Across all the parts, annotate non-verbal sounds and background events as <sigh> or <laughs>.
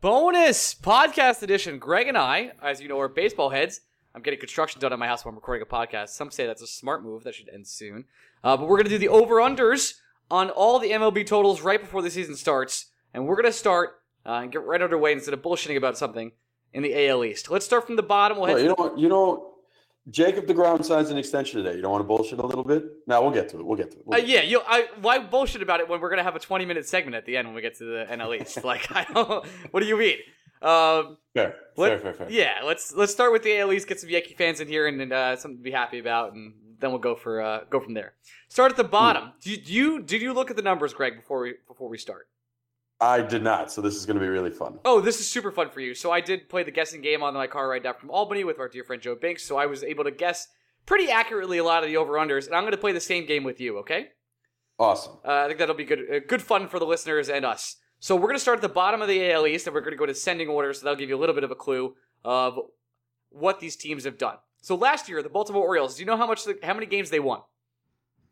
Bonus podcast edition. Greg and I, as you know, are baseball heads. I'm getting construction done at my house while I'm recording a podcast. Some say that's a smart move. That should end soon. Uh, but we're going to do the over unders on all the MLB totals right before the season starts. And we're going to start uh, and get right underway instead of bullshitting about something in the AL East. Let's start from the bottom. We'll head Well, to you know, you know, Jacob deGrom signs an extension today. You don't want to bullshit a little bit? No, we'll get to it. We'll get to it. We'll Uh, get yeah, you. I why bullshit about it when we're gonna have a twenty minute segment at the end when we get to the NL East? <laughs> like, I don't. What do you mean? Um, fair, let- fair, fair, fair. Yeah, let's let's start with the AL East. Get some Yankee fans in here and, and uh, something to be happy about, and then we'll go for uh, go from there. Start at the bottom. Do you, do you did you look at the numbers, Greg, before we before we start? I did not, so this is going to be really fun. Oh, this is super fun for you. So I did play the guessing game on my car ride down from Albany with our dear friend Joe Binks. So I was able to guess pretty accurately a lot of the over unders, and I'm going to play the same game with you. Okay? Awesome. Uh, I think that'll be good, uh, good fun for the listeners and us. So we're going to start at the bottom of the AL East, and we're going to go to sending order. So that'll give you a little bit of a clue of what these teams have done. So last year, the Baltimore Orioles. Do you know how much, the, how many games they won?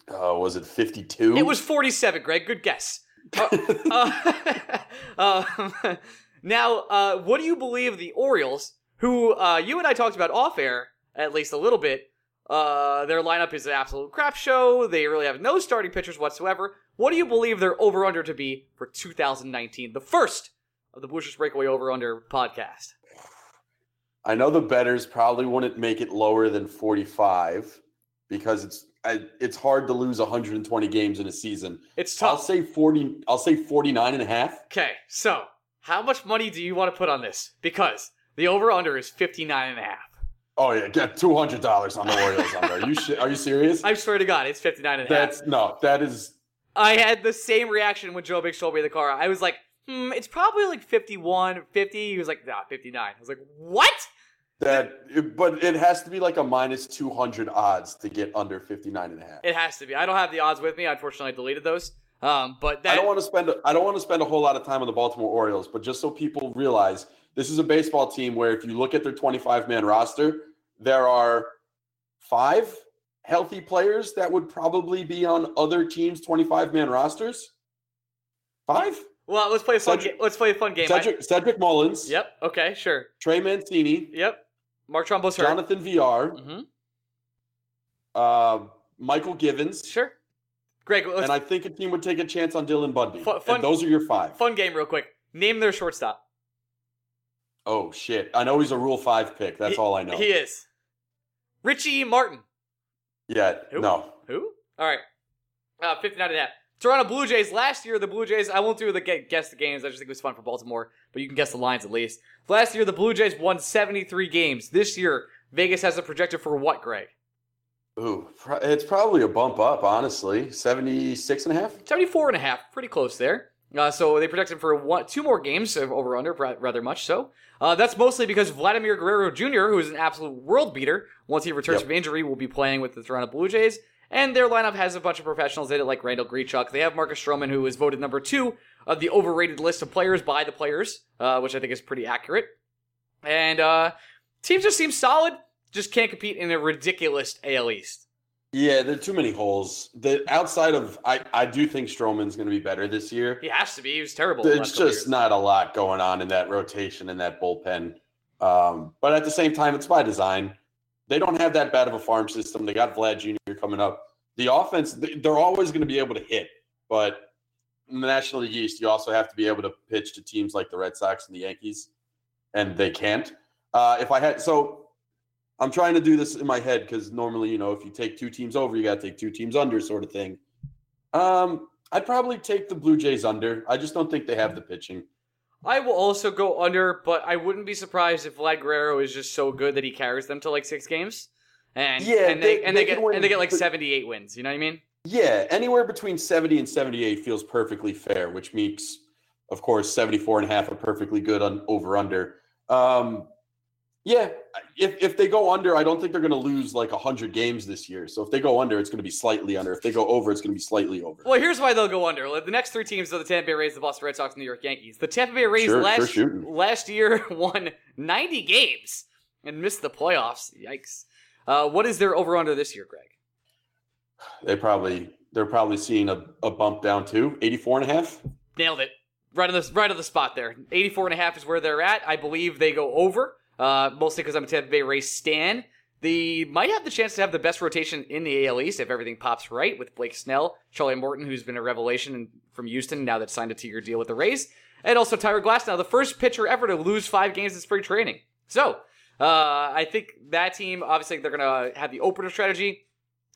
Uh, was it 52? It was 47. Greg, good guess. Uh, uh, <laughs> um, now, uh, what do you believe the Orioles, who uh, you and I talked about off air at least a little bit, uh, their lineup is an absolute crap show. They really have no starting pitchers whatsoever. What do you believe their over under to be for 2019, the first of the Blues Breakaway Over Under podcast? I know the betters probably wouldn't make it lower than 45 because it's I, it's hard to lose 120 games in a season. It's tough. I'll say 40 I'll say 49 and a half. Okay, so how much money do you want to put on this? Because the over under is 59 and a half. Oh yeah, get $200 on the Orioles under. Are you <laughs> shi- are you serious? I swear to God, it's 59 and a half. That's no, that is I had the same reaction when Joe Biggs told me the car. I was like, hmm, it's probably like 51, 50. He was like, nah, 59. I was like, what? That but it has to be like a minus 200 odds to get under 59 and a half. It has to be. I don't have the odds with me. Unfortunately, I deleted those. Um, but that, I don't want to spend I don't want to spend a whole lot of time on the Baltimore Orioles, but just so people realize, this is a baseball team where if you look at their 25 man roster, there are five healthy players that would probably be on other teams' 25 man rosters. Five? well, let's play a fun. Cedric- Ga- let's play a fun game. Cedric, Cedric Mullins, yep. Okay. Sure. Trey Mancini, Yep. Mark Trumbo's hurt. Jonathan Villar, hmm uh, Mychal Givens, Sure. Greg, and I think a team would take a chance on Dylan Bundy. Fu- fun- and those are your five. fun game real quick. Name their shortstop. Oh shit! I know he's a Rule Five pick. That's He- all I know. He is Richie Martin. yeah, Who? no. Who? All right. Uh, 59 and a half. Toronto Blue Jays. Last year, the Blue Jays, I won't do the guess the games. I just think it was fun for Baltimore, but you can guess the lines at least. Last year, the Blue Jays won 73 games. This year, Vegas has it projected for what, Greg? Ooh, it's probably a bump up, honestly. 76 and a half? 74 and a half. Pretty close there. Uh, so they projected for one, two more games over under, rather much so. Uh, that's mostly because Vladimir Guerrero Jr., who is an absolute world beater, once he returns Yep. from injury, will be playing with the Toronto Blue Jays. And their lineup has a bunch of professionals in it, like Randall Grichuk. They have Marcus Stroman, who was voted number two of the overrated list of players by the players, uh, which I think is pretty accurate. And uh, team just seems solid, just can't compete in a ridiculous AL East. Yeah, there are too many holes. The outside of I, I do think Stroman's going to be better this year. He has to be. He was terrible. the It's last couple just years. not a lot going on in that rotation and that bullpen. Um, but at the same time, it's by design. They don't have that bad of a farm system. They got Vlad Jr. coming up. The offense, they- they're always going to be able to hit, but in the National League East, you also have to be able to pitch to teams like the Red Sox and the Yankees, and they can't. Uh, if I had so, I'm trying to do this in my head because normally, you know, if you take two teams over, you got to take two teams under, sort of thing. Um, I'd probably take the Blue Jays under. I just don't think they have the pitching. I will also go under, but I wouldn't be surprised if Vlad Guerrero is just so good that he carries them to like six games, and Yeah, and they, they- and they they get win, and they get like seventy eight wins. You know what I mean? Yeah, anywhere between 70 and 78 feels perfectly fair, which makes of course, 74 and a half are perfectly good on over under. Um, yeah, if, if they go under, I don't think they're going to lose like 100 games this year. So if they go under, it's going to be slightly under. If they go over, it's going to be slightly over. Well, here's why they'll go under. The next three teams are the Tampa Bay Rays, the Boston Red Sox, and the New York Yankees. The Tampa Bay Rays Sure, last, sure last year <laughs> won 90 games and missed the playoffs. Yikes. Uh, what is their over under this year, Greg? They probably they're probably seeing a, a bump down to 84 and a half. Nailed it. Right on the right on the spot there. 84 and a half is where they're at. I believe they go over. Uh, mostly because I'm a Tampa Bay Rays stan. They might have the chance to have the best rotation in the AL East if everything pops right with Blake Snell, Charlie Morton, who's been a revelation from Houston now that signed a two-year deal with the Rays, and also Tyler Glasnow, the first pitcher ever to lose five games in spring training. So, uh, I think that team, obviously, they're going to have the opener strategy.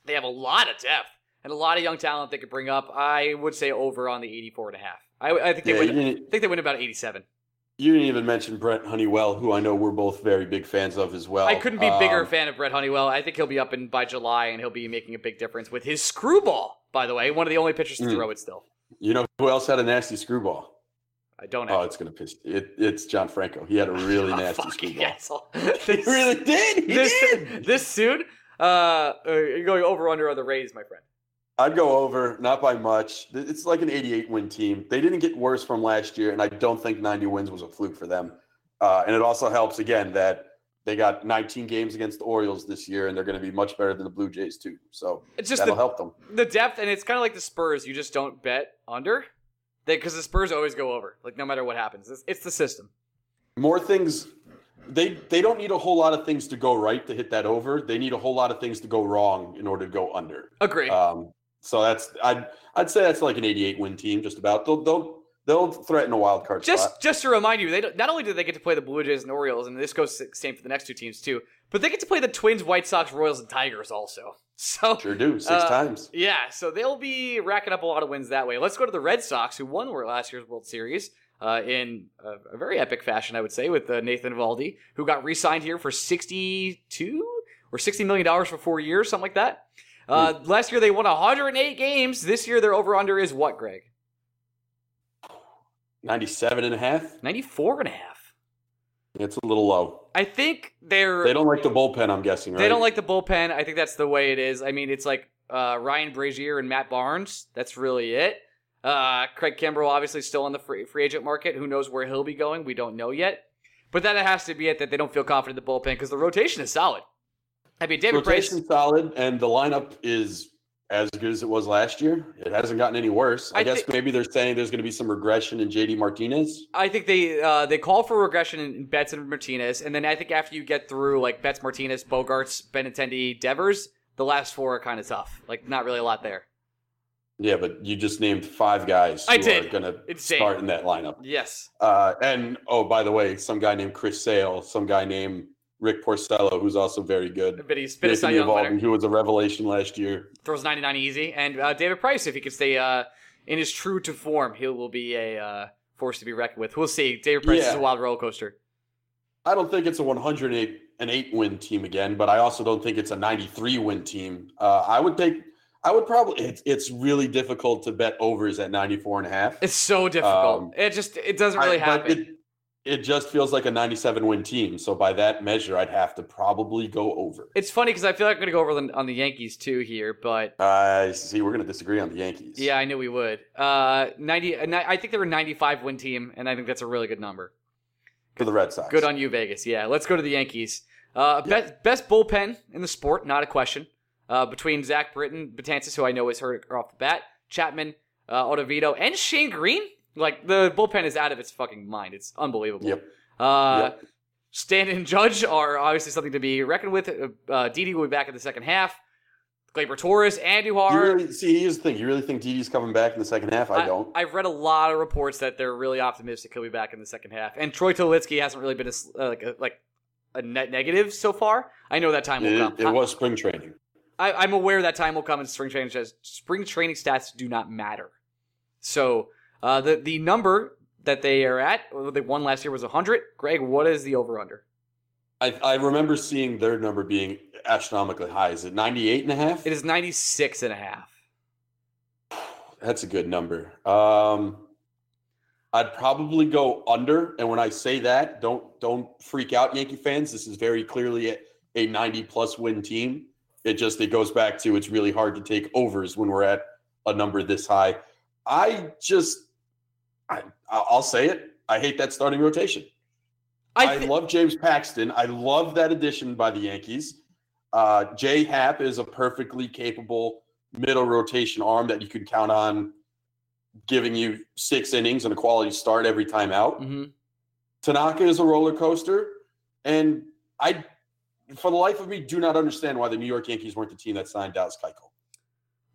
They have a lot of depth and a lot of young talent they could bring up. I would say over on the 84 and a half. I, I think they Yeah, win. I think they win about 87. You didn't even mention Brent Honeywell, who I know we're both very big fans of as well. I couldn't be a bigger Um, fan of Brett Honeywell. I think he'll be up in by July and he'll be making a big difference with his screwball. By the way, one of the only pitchers to Mm. throw it still. You know who else had a nasty screwball? I don't Oh, know. it's gonna piss. It, it's John Franco. He had a really <laughs> Oh, nasty screwball. <laughs> He really did. He this, did. <laughs> this soon? Uh, uh, you're going over under on the Rays, my friend. I'd go over, not by much. It's like an 88 win team. They didn't get worse from last year, and I don't think 90 wins was a fluke for them. Uh, and it also helps again that they got 19 games against the Orioles this year, and they're going to be much better than the Blue Jays too. So It's just that'll the, help them. the depth, and it's kind of like the Spurs. You just don't bet under, because the Spurs always go over, like no matter what happens. It's, it's the system. More things. They they don't need a whole lot of things to go right to hit that over. They need a whole lot of things to go wrong in order to go under. Agree. Um, so that's I'd I'd say that's like an 88 win team, just about. They'll they'll they'll threaten a wild card just spot. just to remind you, they don't, not only do they get to play the Blue Jays and Orioles, and this goes same for the next two teams too, but they get to play the Twins, White Sox, Royals, and Tigers also. <laughs> So Sure do six Uh, times. yeah, so they'll be racking up a lot of wins that way. Let's go to the Red Sox, who won last year's World Series uh, in a, a very epic fashion, I would say, with uh, Nathan Eovaldi, who got re-signed here for sixty-two or sixty million dollars for four years, something like that. Uh, last year they won 108 games. This year their over/under is what, Greg? 97 and a half. 94 and a half. It's a little low. I think they're They don't like the bullpen, I'm guessing, right? They don't like the bullpen. I think that's the way it is. I mean, it's like uh, Ryan Brasier and Matt Barnes. That's really it. Uh, Craig Kimbrel obviously still on the free, free agent market. Who knows where he'll be going? We don't know yet. But that it has to be it that they don't feel confident in the bullpen because the rotation is solid. I mean, David Price. rotation solid, and the lineup is as good as it was last year. It hasn't gotten any worse. I, I guess thi- maybe they're saying there's going to be some regression in JD Martinez. I think they uh, they call for regression in Betts and Martinez, and then I think after you get through like Betts, Martinez, Bogaerts, Benintendi, Devers, the last four are kind of tough. Like not really a lot there. Yeah, but you just named five guys I who did. are going to start in that lineup. Yes. Uh, and oh, by the way, some guy named Chris Sale, some guy named Rick Porcello, who's also very good. But he's been a Cy Young who was a revelation last year. throws 99 easy. And uh, David Price, if he can stay uh, in his true to form, he will be a uh, force to be reckoned with. We'll see. David Price is a wild roller coaster. I don't think it's a 108 an eight win team again, but I also don't think it's a 93 win team. Uh, I would take. I would probably. It's it's really difficult to bet overs at 94 and a half. It's so difficult. Um, it just it doesn't really I- happen. It, it just feels like a 97 win team. So by that measure, I'd have to probably go over. it's funny because I feel like I'm going to go over on- on the Yankees too here, but I see. We're going to disagree on the Yankees. yeah, I knew we would. Uh, 90. uh, I think they're a 95 win team, and I think that's a really good number. for the Red Sox. Good on you, Vegas. Yeah, let's go to the Yankees. Uh, best, best bullpen in the sport, not a question. Uh, between Zach Britton, Betances, who I know is hurt off the bat, Chapman, uh, Ottavino, and Shane Greene. Like the bullpen is out of its fucking mind. It's unbelievable. Yep. Uh, Yep. Stan and Judge are obviously something to be reckoned with. Uh, uh, Didi will be back in the second half. Gleyber Torres, Andujar. You really see. Here's the thing. You really think Didi's coming back in the second half? I, don't. I've read a lot of reports that they're really optimistic he'll be back in the second half. And Troy Tulowitzki hasn't really been a, uh, like a, like a net negative so far. I know that time will It, come. it was spring training. I, I'm aware that time will come. And spring training says spring training stats do not matter. So uh, the the number that they are at, they won last year was 100. Greg, what is the over under? I, I remember seeing their number being astronomically high. Is it 98 and a half? It is 96 and a half. <sighs> That's a good number. Um, I'd probably go under. And when I say that, don't don't freak out, Yankee fans. This is very clearly a, a 90 plus win team. It just it goes back to it's really hard to take overs when we're at a number this high. I just I I'll say it. I hate that starting rotation. I, th- I love James Paxton. I love that addition by the Yankees. Uh, Jay Happ is a perfectly capable middle rotation arm that you could count on giving you six innings and a quality start every time out. Mm-hmm. Tanaka is a roller coaster, and I, for the life of me, do not understand why the New York Yankees weren't the team that signed Dallas Keuchel.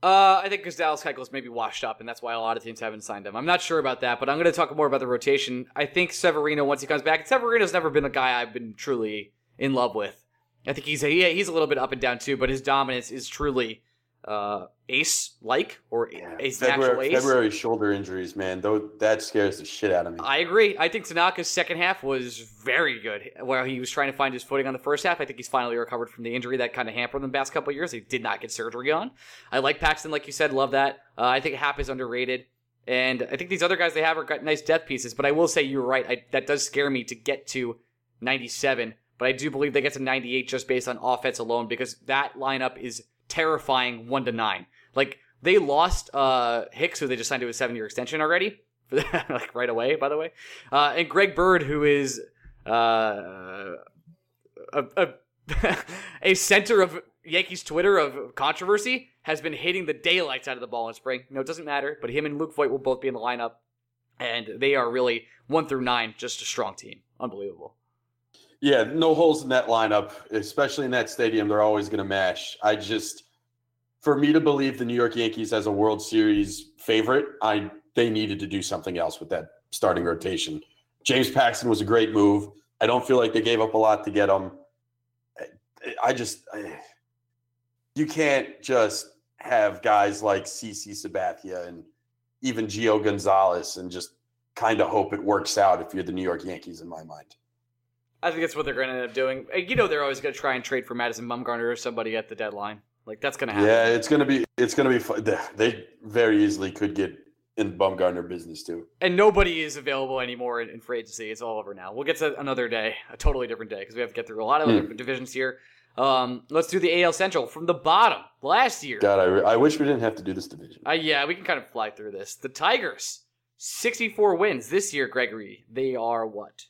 Uh, I think because Dallas Keuchel's maybe washed up, and that's why a lot of teams haven't signed him. I'm not sure about that, but I'm going to talk more about the rotation. I think Severino, once he comes back, Severino's never been a guy I've been truly in love with. I think he's a, he, he's a little bit up and down too, but his dominance is truly uh, ace like or yeah, ace February, ace. February shoulder injuries, man. Though that scares the shit out of me. I agree. I think Tanaka's second half was very good. While he was trying to find his footing on the first half, I think he's finally recovered from the injury that kind of hampered him the past couple years. He did not get surgery on. I like Paxton, like you said, love that. Uh, I think Happ is underrated. And I think these other guys they have are got nice depth pieces, but I will say you're right. I, that does scare me to get to 97, but I do believe they get to 98 just based on offense alone because that lineup is terrifying one to nine. Like they lost uh, Hicks, who they just signed to a seven year extension already, <laughs> like right away, by the way, uh, and Greg Bird, who is uh, a, a, <laughs> a center of Yankees Twitter of controversy, has been hitting the daylights out of the ball in spring. No, it doesn't matter, but him and Luke Voit will both be in the lineup, and they are really one through nine, just a strong team. Unbelievable. Yeah, no holes in that lineup, especially in that stadium. They're always going to mash. I just, for me to believe the New York Yankees as a World Series favorite, I they needed to do something else with that starting rotation. James Paxton was a great move. I don't feel like they gave up a lot to get him. I just, I, you can't just have guys like CC Sabathia and even Gio Gonzalez and just kind of hope it works out if you're the New York Yankees, in my mind. I think that's what they're going to end up doing. You know, they're always going to try and trade for Madison Bumgarner or somebody at the deadline. Like that's going to happen. Yeah, it's going to be. It's going to be. Fun. They very easily could get in Bumgarner business too. And nobody is available anymore in, in free agency. It's all over now. We'll get to another day, a totally different day, because we have to get through a lot of mm. other divisions here. Um, let's do the AL Central from the bottom last year. God, I, re- I wish we didn't have to do this division. Uh, yeah, we can kind of fly through this. The Tigers, 64 wins this year, Gregory. They are what?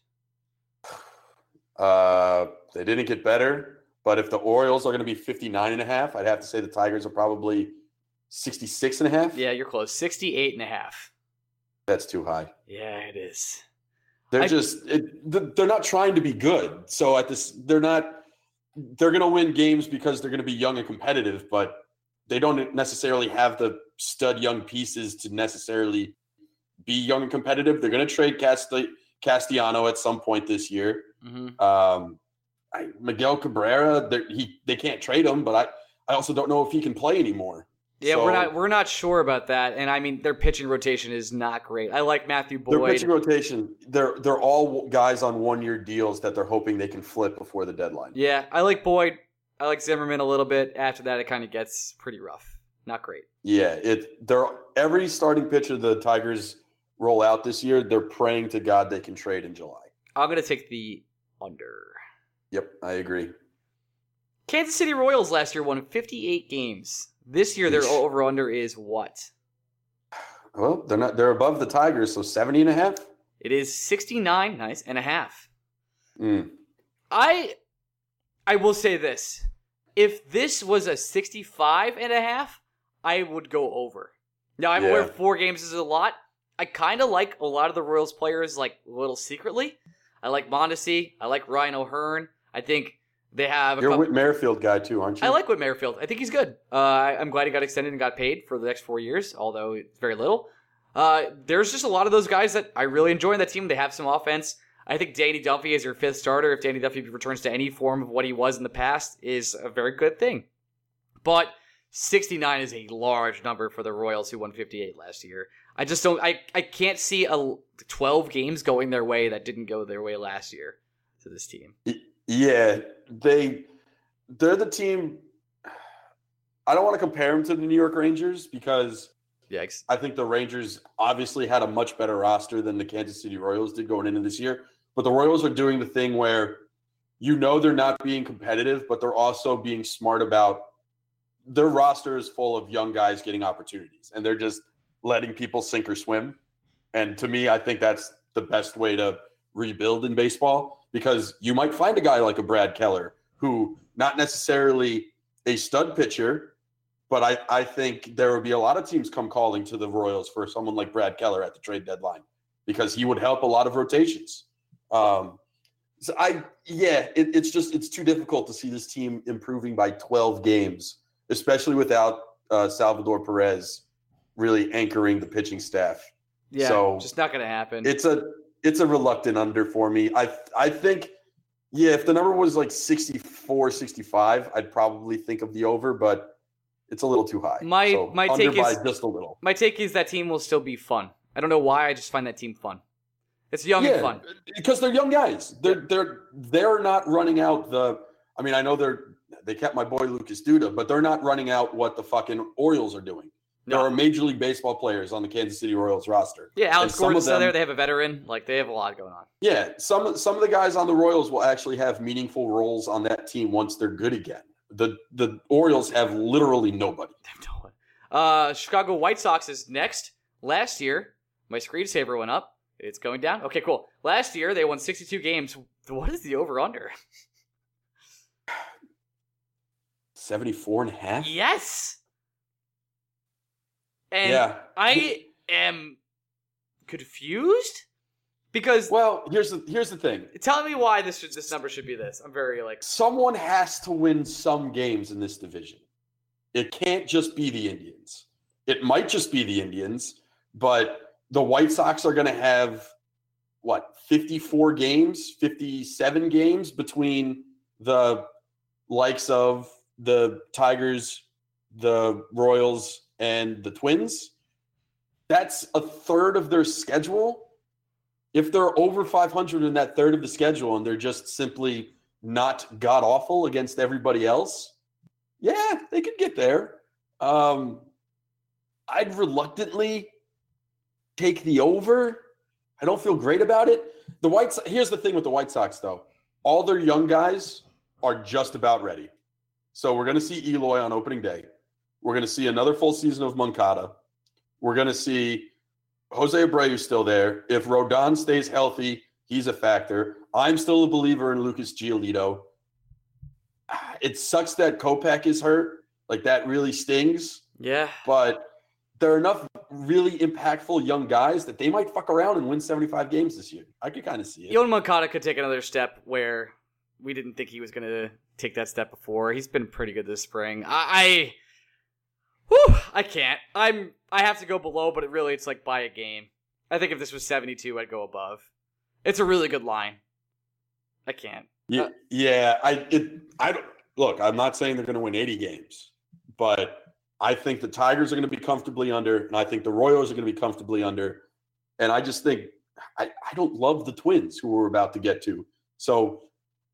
Uh, they didn't get better, but if the Orioles are going to be 59 and a half, I'd have to say the Tigers are probably 66 and a half. Yeah, you're close. 68 and a half. That's too high. Yeah, it is. They're I, just it, they're not trying to be good. So at this they're not they're going to win games because they're going to be young and competitive, but they don't necessarily have the stud young pieces to necessarily be young and competitive. They're going to trade Casti- Castellano at some point this year. Mm-hmm. Um, I, Miguel Cabrera, he they can't trade him, but I I also don't know if he can play anymore. Yeah, so, we're not we're not sure about that, and I mean their pitching rotation is not great. I like Matthew Boyd. Their pitching rotation, they're they're all guys on one year deals that they're hoping they can flip before the deadline. Yeah, I like Boyd. I like Zimmermann a little bit. After that, it kind of gets pretty rough. Not great. Yeah, it. They're every starting pitcher the Tigers roll out this year. They're praying to God they can trade in July. I'm going to take the under. Yep, I agree. Kansas City Royals last year won 58 games. This year, their over under is what? Well, they're not. They're above the Tigers, so 70 and a half. It is 69, nice, and a half. Mm. I, I will say this: if this was a 65 and a half, I would go over. Now I'm yeah. aware four games is a lot. I kind of like a lot of the Royals players, like a little secretly. I like Mondesi. I like Ryan O'Hearn. I think they have. You're a Whit Merrifield guy too, aren't you? I like Whit Merrifield. I think he's good. Uh, I, am glad he got extended and got paid for the next four years, although it's very little. Uh, there's just a lot of those guys that I really enjoy in that team. They have some offense. I think Danny Duffy is your fifth starter. If Danny Duffy returns to any form of what he was in the past, is a very good thing. But 69 is a large number for the Royals who won 58 last year. I just don't. I I can't see a 12 games going their way that didn't go their way last year to this team. Yeah, they they're the team. I don't want to compare them to the New York Rangers because Yikes. I think the Rangers obviously had a much better roster than the Kansas City Royals did going into this year. But the Royals are doing the thing where you know they're not being competitive, but they're also being smart about their roster is full of young guys getting opportunities and they're just letting people sink or swim. And to me, I think that's the best way to rebuild in baseball because you might find a guy like a Brad Keller who not necessarily a stud pitcher, but I, I think there would be a lot of teams come calling to the Royals for someone like Brad Keller at the trade deadline because he would help a lot of rotations. Um, so I yeah, it, it's just it's too difficult to see this team improving by 12 games, especially without uh, Salvador Perez really anchoring the pitching staff. Yeah, So, just not gonna happen. It's a it's a reluctant under for me. I I think yeah, if the number was like 64, 65, I'd probably think of the over, but it's a little too high. My- So my under take by is- just a little. My take is that team will still be fun. I don't know why. I just find that team fun. It's young and fun. because they're young guys. They're they're they're not running out the. I mean, I know they're they kept my boy Lucas Duda, but they're not running out what the fucking Orioles are doing. There No. are Major League Baseball players on the Kansas City Royals roster. Yeah, Alex Gordon's them- there. They have a veteran. Like they have a lot going on. Yeah, some some of the guys on the Royals will actually have meaningful roles on that team once they're good again. The the Orioles have literally nobody. They have no one. Uh, Chicago White Sox is next. Last year, my screensaver went up. It's going down. Okay, cool. Last year they won 62 games. What is the over under? <sighs> 74 and a half? Yes. And yeah. I am confused because Well, here's the here's the thing. tell me why this should, this number should be this. I'm very like someone has to win some games in this division. It can't just be the Indians. It might just be the Indians, but the White Sox are going to have what 54 games, 57 games between the likes of the Tigers, the Royals, and the Twins. That's a third of their schedule. If they're over 500 in that third of the schedule and they're just simply not god awful against everybody else, yeah, they could get there. Um, I'd reluctantly take the over. I don't feel great about it. The White here's the thing with the White Sox though. All their young guys are just about ready. So we're going to see Eloy on opening day. We're going to see another full season of Moncada. We're going to see Jose Abreu still there. If Rodon stays healthy, he's a factor. I'm still a believer in Lucas Giolito. Ah, it sucks that Kopech is hurt. Like that really stings. yeah. But there are enough really impactful young guys that they might fuck around and win 75 games this year. I could kind of see it. Yoan Moncada could take another step where we didn't think he was going to take that step before. He's been pretty good this spring. I, I, whew, I can't. I'm. I have to go below, but it really it's like by a game. I think if this was 72, I'd go above. It's a really good line. I can't. Yeah, uh, yeah. I it. I don't look. I'm not saying they're going to win 80 games, but I think the Tigers are going to be comfortably under, and I think the Royals are going to be comfortably under. And I just think I, I don't love the Twins who we're about to get to. So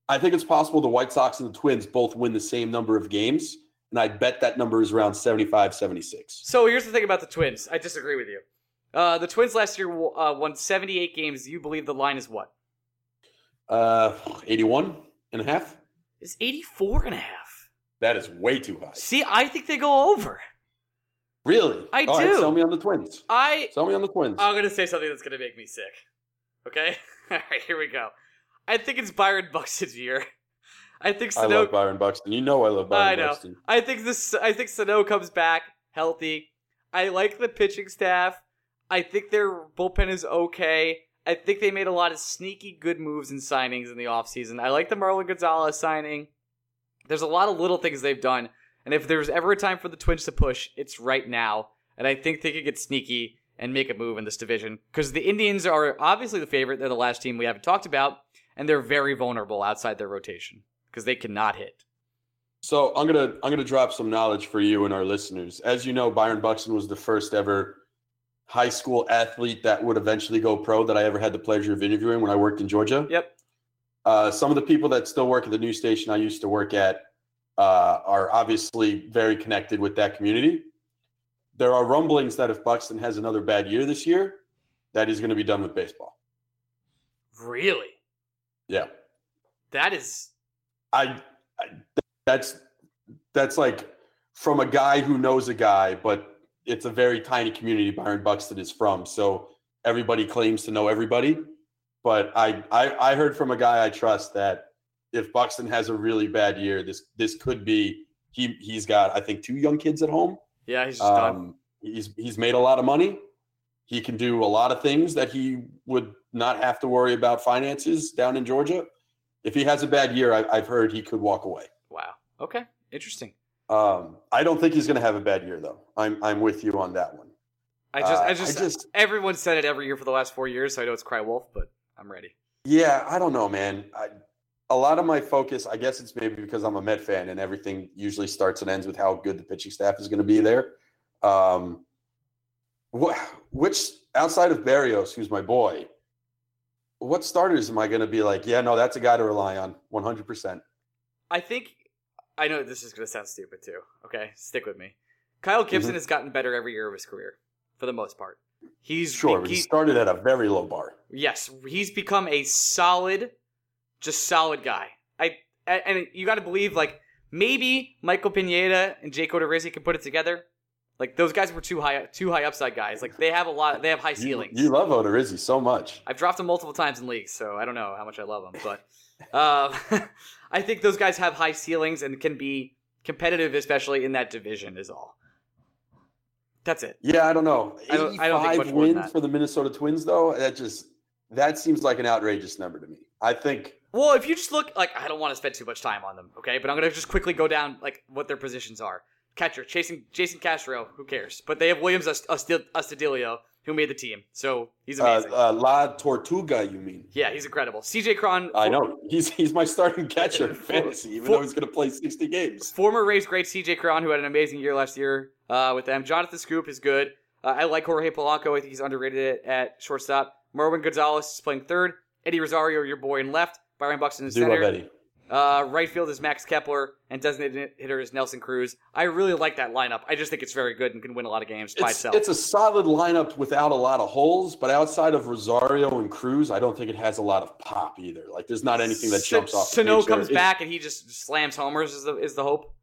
I think it's possible the White Sox and the Twins both win the same number of games, and I bet that number is around 75, 76. So here's the thing about the Twins. I disagree with you. Uh, the Twins last year uh, won 78 games. You believe the line is what? Uh, 81 and a half. It's 84 and a half. That is way too high. See, I think they go over. Really? I All right, do. sell me on the Twins. I Sell me on the Twins. I'm gonna say something that's gonna make me sick. Okay? <laughs> Alright, here we go. I think it's Byron Buxton's year. I think I love Byron Buxton. You know I love I Byron know. Buxton. I think this I think Sano comes back healthy. I like the pitching staff. I think their bullpen is okay. I think they made a lot of sneaky good moves and signings in the offseason. I like the Marwin Gonzalez signing. There's a lot of little things they've done. And if there's ever a time for the Twins to push, it's right now. And I think they could get sneaky and make a move in this division. Because the Indians are obviously the favorite. They're the last team we haven't talked about. And they're very vulnerable outside their rotation. Because they cannot hit. So I'm gonna I'm gonna drop some knowledge for you and our listeners. As you know, Byron Buxton was the first ever high school athlete that would eventually go pro that I ever had the pleasure of interviewing when I worked in Georgia. Yep. Uh, some of the people that still work at the news station I used to work at uh, are obviously very connected with that community. there are rumblings that if Buxton has another bad year this year, that he's going to be done with baseball. Really? Yeah, That is I, I that's that's like from a guy who knows a guy, but it's a very tiny community Byron Buxton is from, so everybody claims to know everybody. But I, I I heard from a guy I trust that if Buxton has a really bad year, this this could be he he's got I think two young kids at home. yeah, he's. Um, he's he's made a lot of money. He can do a lot of things that he would not have to worry about finances down in Georgia. If he has a bad year, I, I've heard he could walk away. Wow. Okay. Interesting. Um, I don't think he's going to have a bad year, though. I'm I'm with you on that one. I just, Uh, I just, I just- everyone said it every year for the last four years, so I know it's Cry Wolf, but I'm ready. Yeah, I don't know, man. I, a lot of my focus, I guess it's maybe because I'm a Met fan and everything usually starts and ends with how good the pitching staff is going to be there. Um, wh- which outside of Berrios, who's my boy, what starters am I going to be like? Yeah, no, that's a guy to rely on, 100. percent I think I know this is going to sound stupid too. Okay, stick with me. Kyle Gibson Mhm. has gotten better every year of his career, for the most part. He's Sure, he he- started at a very low bar. yes, he's become a solid, just solid guy. I and you got to believe like maybe Michael Pineda and Jake Odorizzi can put it together. Like those guys were too high, too high upside guys. Like they have a lot, they have high ceilings. you love Odorizzi so much. I've dropped him multiple times in leagues, so I don't know how much I love him, but uh, <laughs> I think those guys have high ceilings and can be competitive, especially in that division. Is all. That's it. Yeah, I don't know. I don't- I don't 85 much more than wins for the Minnesota Twins, though. That just that seems like an outrageous number to me. I think Well, if you just look, like I don't want to spend too much time on them, okay? But I'm gonna just quickly go down like what their positions are. Catcher, Jason Jason Castro, who cares? But they have Willians Ast- Ast- Astudillo, who made the team, so he's uh, amazing. uh, La Tortuga, you mean? yeah, he's incredible. CJ Cron, I know he's he's my starting <laughs> catcher in fantasy, even for- though he's going to play 60 games. former Rays great CJ Cron, who had an amazing year last year uh, with them. Jonathan Schoop is good. Uh, I like Jorge Polanco. I think he's underrated at, shortstop. Marwin Gonzalez is playing third. Eddie Rosario, your boy, in left. Byron Buxton in love center. Eddie. Uh, right field is Max Kepler, and designated hitter is Nelson Cruz. I really like that lineup. I just think it's very good and can win a lot of games by It's, itself. it's a solid lineup without a lot of holes, but outside of Rosario and Cruz, I don't think it has a lot of pop either. Like there's not anything that jumps off. the Sano there. comes If- back and he just slams homers. Is the is the hope?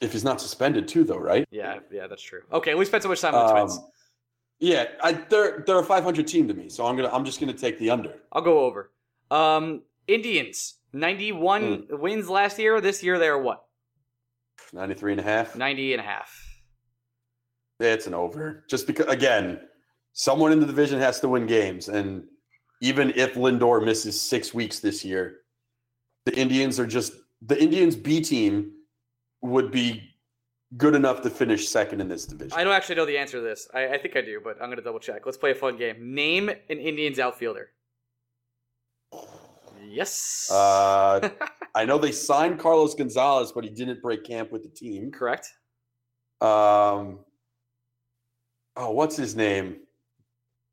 if he's not suspended too, though, right? Yeah, yeah, that's true. Okay, we spent so much time on the Twins. Um, yeah, I, they're they're a 500 team to me, so I'm gonna I'm just gonna take the under. I'll go over. Um, Indians, 91 Hmm. wins last year. This year they're what? 93 and a half. 90 and a half. It's an over. Just because, again, someone in the division has to win games. And even if Lindor misses six weeks this year, the Indians are just the Indians B team would be good enough to finish second in this division. I don't actually know the answer to this. I, I think I do, but I'm going to double check. Let's play a fun game. Name an Indians outfielder. Yes. Uh, I know they <laughs> signed Carlos Gonzalez, but he didn't break camp with the team. Correct. Um, oh, what's his name?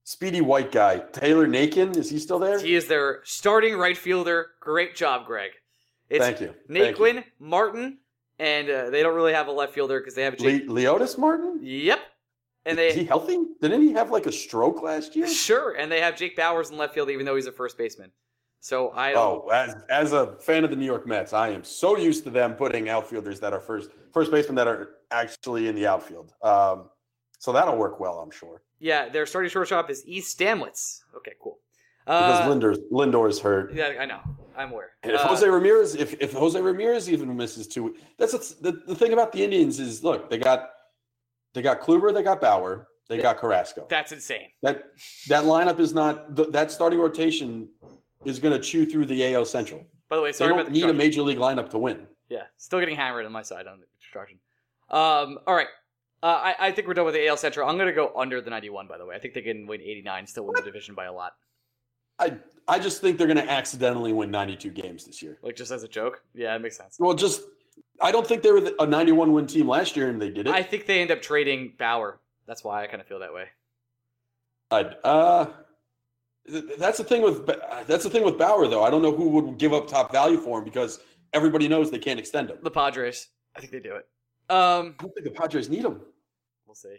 Speedy white guy. Taylor Naquin. Is he still there? He is their starting right fielder. Great job, Greg. It's Thank you. Thank you. Naquin, Martin, and uh, they don't really have a left fielder because they have Jake. Le- Leonys Martin? Yep. And Is he healthy? Didn't he have like a stroke last year? sure, and they have Jake Bauers in left field, even though he's a first baseman. So I don't. Oh, as as a fan of the New York Mets, I am so used to them putting outfielders that are first first basemen that are actually in the outfield. Um, so that'll work well, I'm sure. Yeah, their starting shortstop is Eric Stamets. Okay, cool. Because Uh, Lindor Lindor is hurt. yeah, I know. I'm aware. And if Uh, Jose Ramirez, if, if Jose Ramirez even misses two, that's what's, the the thing about the Indians is look, they got they got Kluber, they got Bauer, they got Carrasco. that's insane. That that lineup is not that starting rotation is going to chew through the AL Central. By the way, They sorry about don't the need a major league lineup to win. Yeah, still getting hammered on my side on the construction. Um, all right. Uh, I, I think we're done with the AL Central. I'm going to go under the 91, by the way. I think they can win 89, still win the division by a lot. I I just think they're going to accidentally win 92 games this year. Like, just as a joke. Yeah, it makes sense. Well, just I don't think they were a 91 win team last year and they did it. I think they end up trading Bauer. That's why I kind of feel that way. I'd, uh, that's the thing with that's the thing with Bauer though. I don't know who would give up top value for him because everybody knows they can't extend him. The Padres. I think they do it. Um, I don't think the Padres need him. We'll see.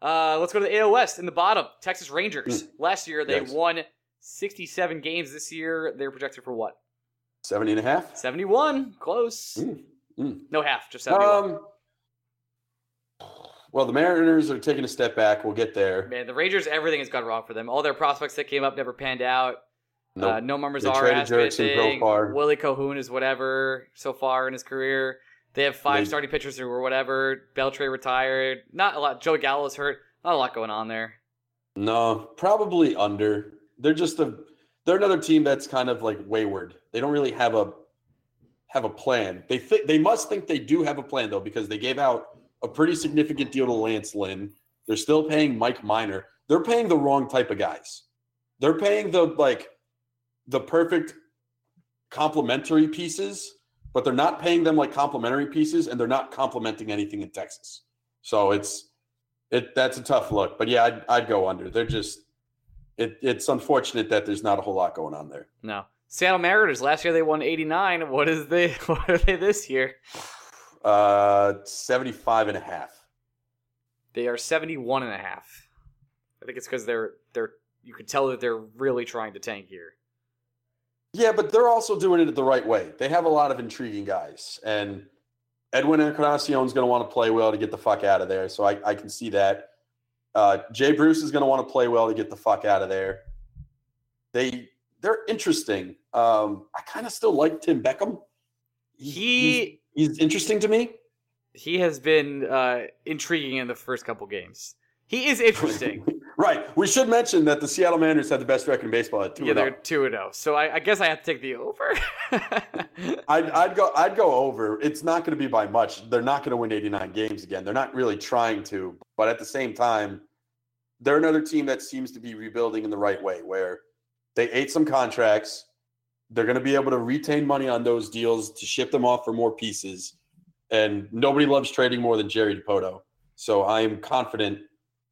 Uh, let's go to the AL West in the bottom. Texas Rangers. Last year they Yes. won 67 games. This year they're projected for what? 70 and a half? 71. Close. Mm, mm. No half, just 71. Um, well, the Mariners are taking a step back. We'll get there. Man, the Rangers, everything has gone wrong for them. All their prospects that came up never panned out. Nope. Uh, no Marzar They traded has been a Jurickson thing. Willie Calhoun is whatever so far in his career. They have five They- starting pitchers who were whatever. Beltre retired. Not a lot. Joe Gallo's hurt. Not a lot going on there. No, probably under. They're just a they're another team that's kind of like wayward. They don't really have a have a plan. They think they must think they do have a plan though because they gave out a pretty significant deal to Lance Lynn. They're still paying Mike Minor. They're paying the wrong type of guys. They're paying the like the perfect complementary pieces, but they're not paying them like complementary pieces and they're not complementing anything in Texas. So it's it that's a tough look. But yeah, I'd, I'd go under. They're just it, it's unfortunate that there's not a whole lot going on there. No. Seattle Mariners. Last year they won 89. What is they? <laughs> What are they this year? Uh 75 and a half. They are 71 and a half. I think it's because they're they're. You could tell that they're really trying to tank here. Yeah, but they're also doing it the right way. They have a lot of intriguing guys, and Edwin Encarnacion's going to want to play well to get the fuck out of there. So I, I can see that. Uh, Jay Bruce is going to want to play well to get the fuck out of there. They they're interesting. Um, I kind of still like Tim Beckham. He he's, interesting to me. he has been uh, intriguing in the first couple games. He is interesting. <laughs> right. We should mention that the Seattle Mariners have the best record in baseball at two. yeah, oh. they're two and zero. So I, I guess I have to take the over. <laughs> I'd, I'd go. I'd go over. It's not going to be by much. They're not going to win 89 games again. They're not really trying to. But at the same time, they're another team that seems to be rebuilding in the right way, where they ate some contracts. They're going to be able to retain money on those deals to ship them off for more pieces. And nobody loves trading more than Jerry Dipoto. So I am confident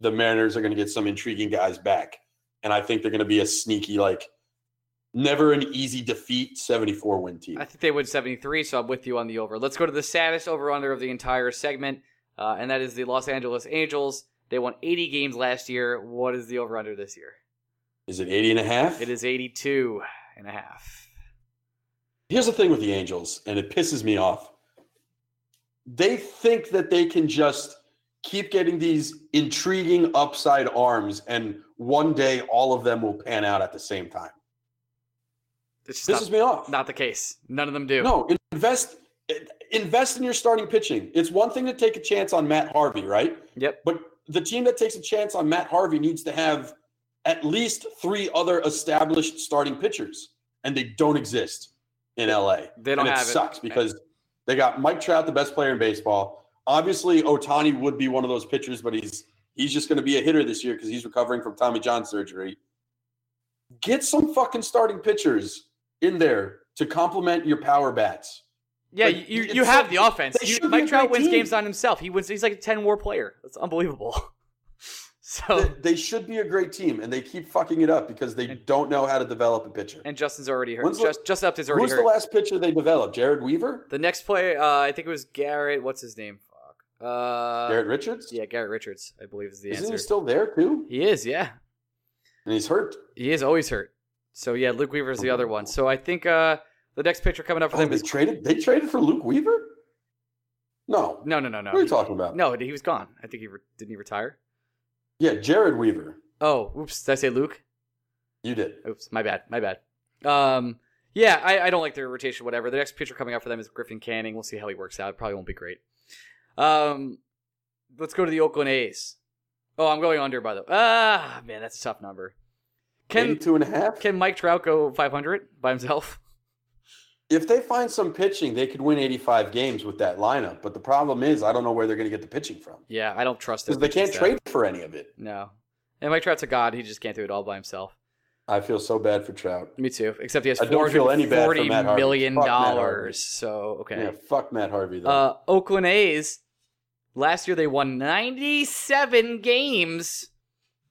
the Mariners are going to get some intriguing guys back. And I think they're going to be a sneaky, like, never an easy defeat 74 win team. I think they win 73, so I'm with you on the over. Let's go to the saddest over under of the entire segment, uh, and that is the Los Angeles Angels. They won 80 games last year. What is the over under this year? Is it 80 and a half? It is 82 and a half. Here's the thing with the Angels, and it pisses me off. They think that they can just keep getting these intriguing upside arms, and one day all of them will pan out at the same time. It's just Pisses not, me off. not the case. None of them do. No, invest invest in your starting pitching. It's one thing to take a chance on Matt Harvey, right? Yep. But the team that takes a chance on Matt Harvey needs to have at least three other established starting pitchers, and they don't exist in LA. They don't and it have it. sucks because they got Mike Trout, the best player in baseball. Obviously, Ohtani would be one of those pitchers, but he's he's just going to be a hitter this year because he's recovering from Tommy John surgery. Get some fucking starting pitchers in there to complement your power bats. Yeah, Like, you, you have the offense. You, Mike Trout wins team. games on himself. He wins. He's like a 10 war player. That's unbelievable. So They, they should be a great team, and they keep fucking it up because they don't know how to develop a pitcher. and Justin's already hurt. When's the- Just just up is already Who's hurt. the last pitcher they developed? Jered Weaver? The next player, uh, I think it was Garrett. What's his name? Fuck. Uh, Garrett Richards? Yeah, Garrett Richards, I believe is the Isn't answer. he still there too? he is, yeah. And he's hurt. He is always hurt. So yeah, Luke Weaver's the other one. So I think uh, the next pitcher coming up for Oh, them they is traded. They traded for Luke Weaver. No, no, no, no, no. what are you talking about? No, he was gone. I think he re- didn't he retire. Yeah, Jered Weaver. Oh, oops. Did I say Luke? You did. Oops, my bad, my bad. Um, yeah, I, I don't like their rotation, whatever. The next pitcher coming up for them is Griffin Canning. We'll see how he works out. Probably won't be great. Um, let's go to the Oakland A's. Oh, I'm going under by the. Ah, man, that's a tough number. Can 82 and a half. can Mike Trout go 500 by himself? If they find some pitching, they could win 85 games with that lineup. But the problem is, I don't know where they're going to get the pitching from Yeah, I don't trust them. because they can't trade for any of it. No, and Mike Trout's a god. He just can't do it all by himself. I feel so bad for Trout. Me too. Except he has I don't feel any bad for Matt Harvey. million Fuck Matt Harvey. dollars. So okay. Yeah, fuck Matt Harvey though. Uh, Oakland A's. Last year they won 97 games.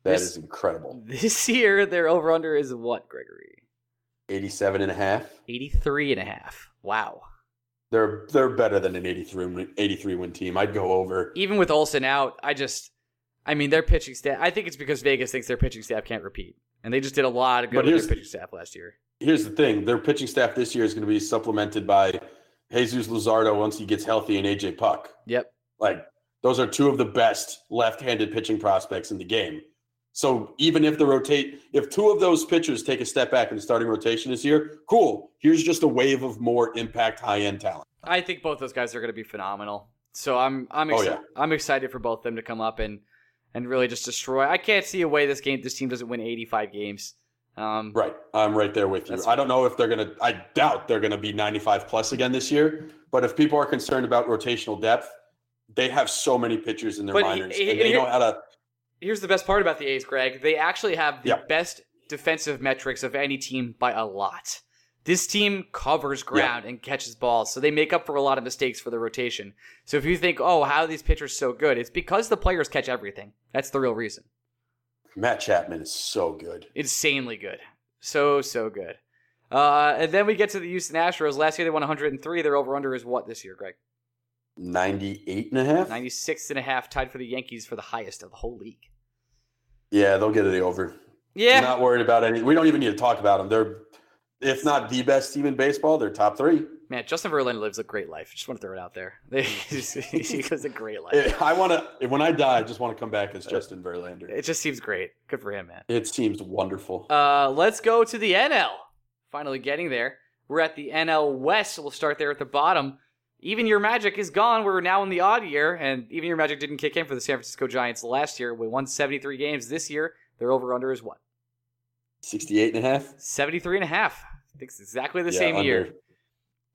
that this- is incredible. <laughs> This year their over under is what, Gregory? 87 and a half. 83 and a half. Wow. They're they're better than an 83 win, 83 win team. I'd go over. Even with Olson out, I just, I mean, their pitching staff. I think it's because Vegas thinks their pitching staff can't repeat, and they just did a lot of good with their pitching staff last year. Here's the thing: their pitching staff this year is going to be supplemented by Jesus Luzardo once he gets healthy and AJ Puk. Yep. Like those are two of the best left-handed pitching prospects in the game. So even if the rotate, if two of those pitchers take a step back in the starting rotation this year, cool. Here's just a wave of more impact, high-end talent. I think both those guys are going to be phenomenal. So I'm I'm Oh, yeah. I'm excited for both of them to come up and and really just destroy. I can't see a way this game this team doesn't win 85 games. Um, Right, I'm right there with you. I don't know if they're gonna. I doubt they're gonna be 95 plus again this year. But if people are concerned about rotational depth, they have so many pitchers in their But he- minors, he- and they here- know how to. Here's the best part about the A's, Greg. They actually have the Yeah. best defensive metrics of any team by a lot. This team covers ground and catches balls, so they make up for a lot of mistakes for the rotation. So if you think, oh, how are these pitchers so good? It's because the players catch everything. That's the real reason. Matt Chapman is so good. Insanely good. So, so good. Uh, and then we get to the Houston Astros. Last year they won 103. Their over under is what this year, Greg? 98 and a half. 96 and a half, tied for the Yankees for the highest of the whole league. Yeah, they'll get it over. Yeah. Not worried about any. We don't even need to talk about them. They're, if not the best team in baseball, they're top three. Man, Justin Verlander lives a great life. Just want to throw it out there. <laughs> he lives a great life. <laughs> I want to. When I die, I just want to come back as Justin Verlander. It just seems great. Good for him, man. It seems wonderful. Uh, let's go to the NL. Finally getting there. We're at the NL West. We'll start there at the bottom. Even Your Magic is gone. We're now in the odd year, and Even Your Magic didn't kick in for the San Francisco Giants last year. We won 73 games this year. Their over under is what? 68 and a half. 73 and a half. I think it's exactly the Yeah, same under. year.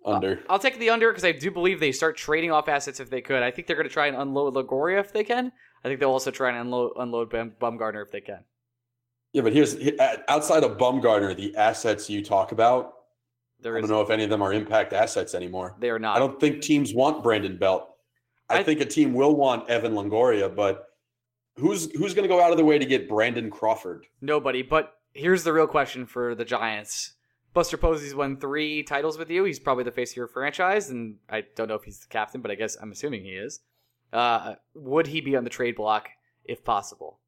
Under. I'll take the under because I do believe they start trading off assets if they could. I think they're going to try and unload Longoria if they can. I think they'll also try and unload, unload Bum- Bumgarner if they can. Yeah, but here's outside of Bumgarner, the assets you talk about. There I don't know if any of them are impact assets anymore. they are not. I don't think teams want Brandon Belt. I, I- think a team will want Evan Longoria, but who's who's going to go out of the way to get Brandon Crawford? Nobody. But here's the real question for the Giants. Buster Posey's won three titles with you. He's probably the face of your franchise, and I don't know if he's the captain, but I guess I'm assuming he is. Uh, would he be on the trade block if possible?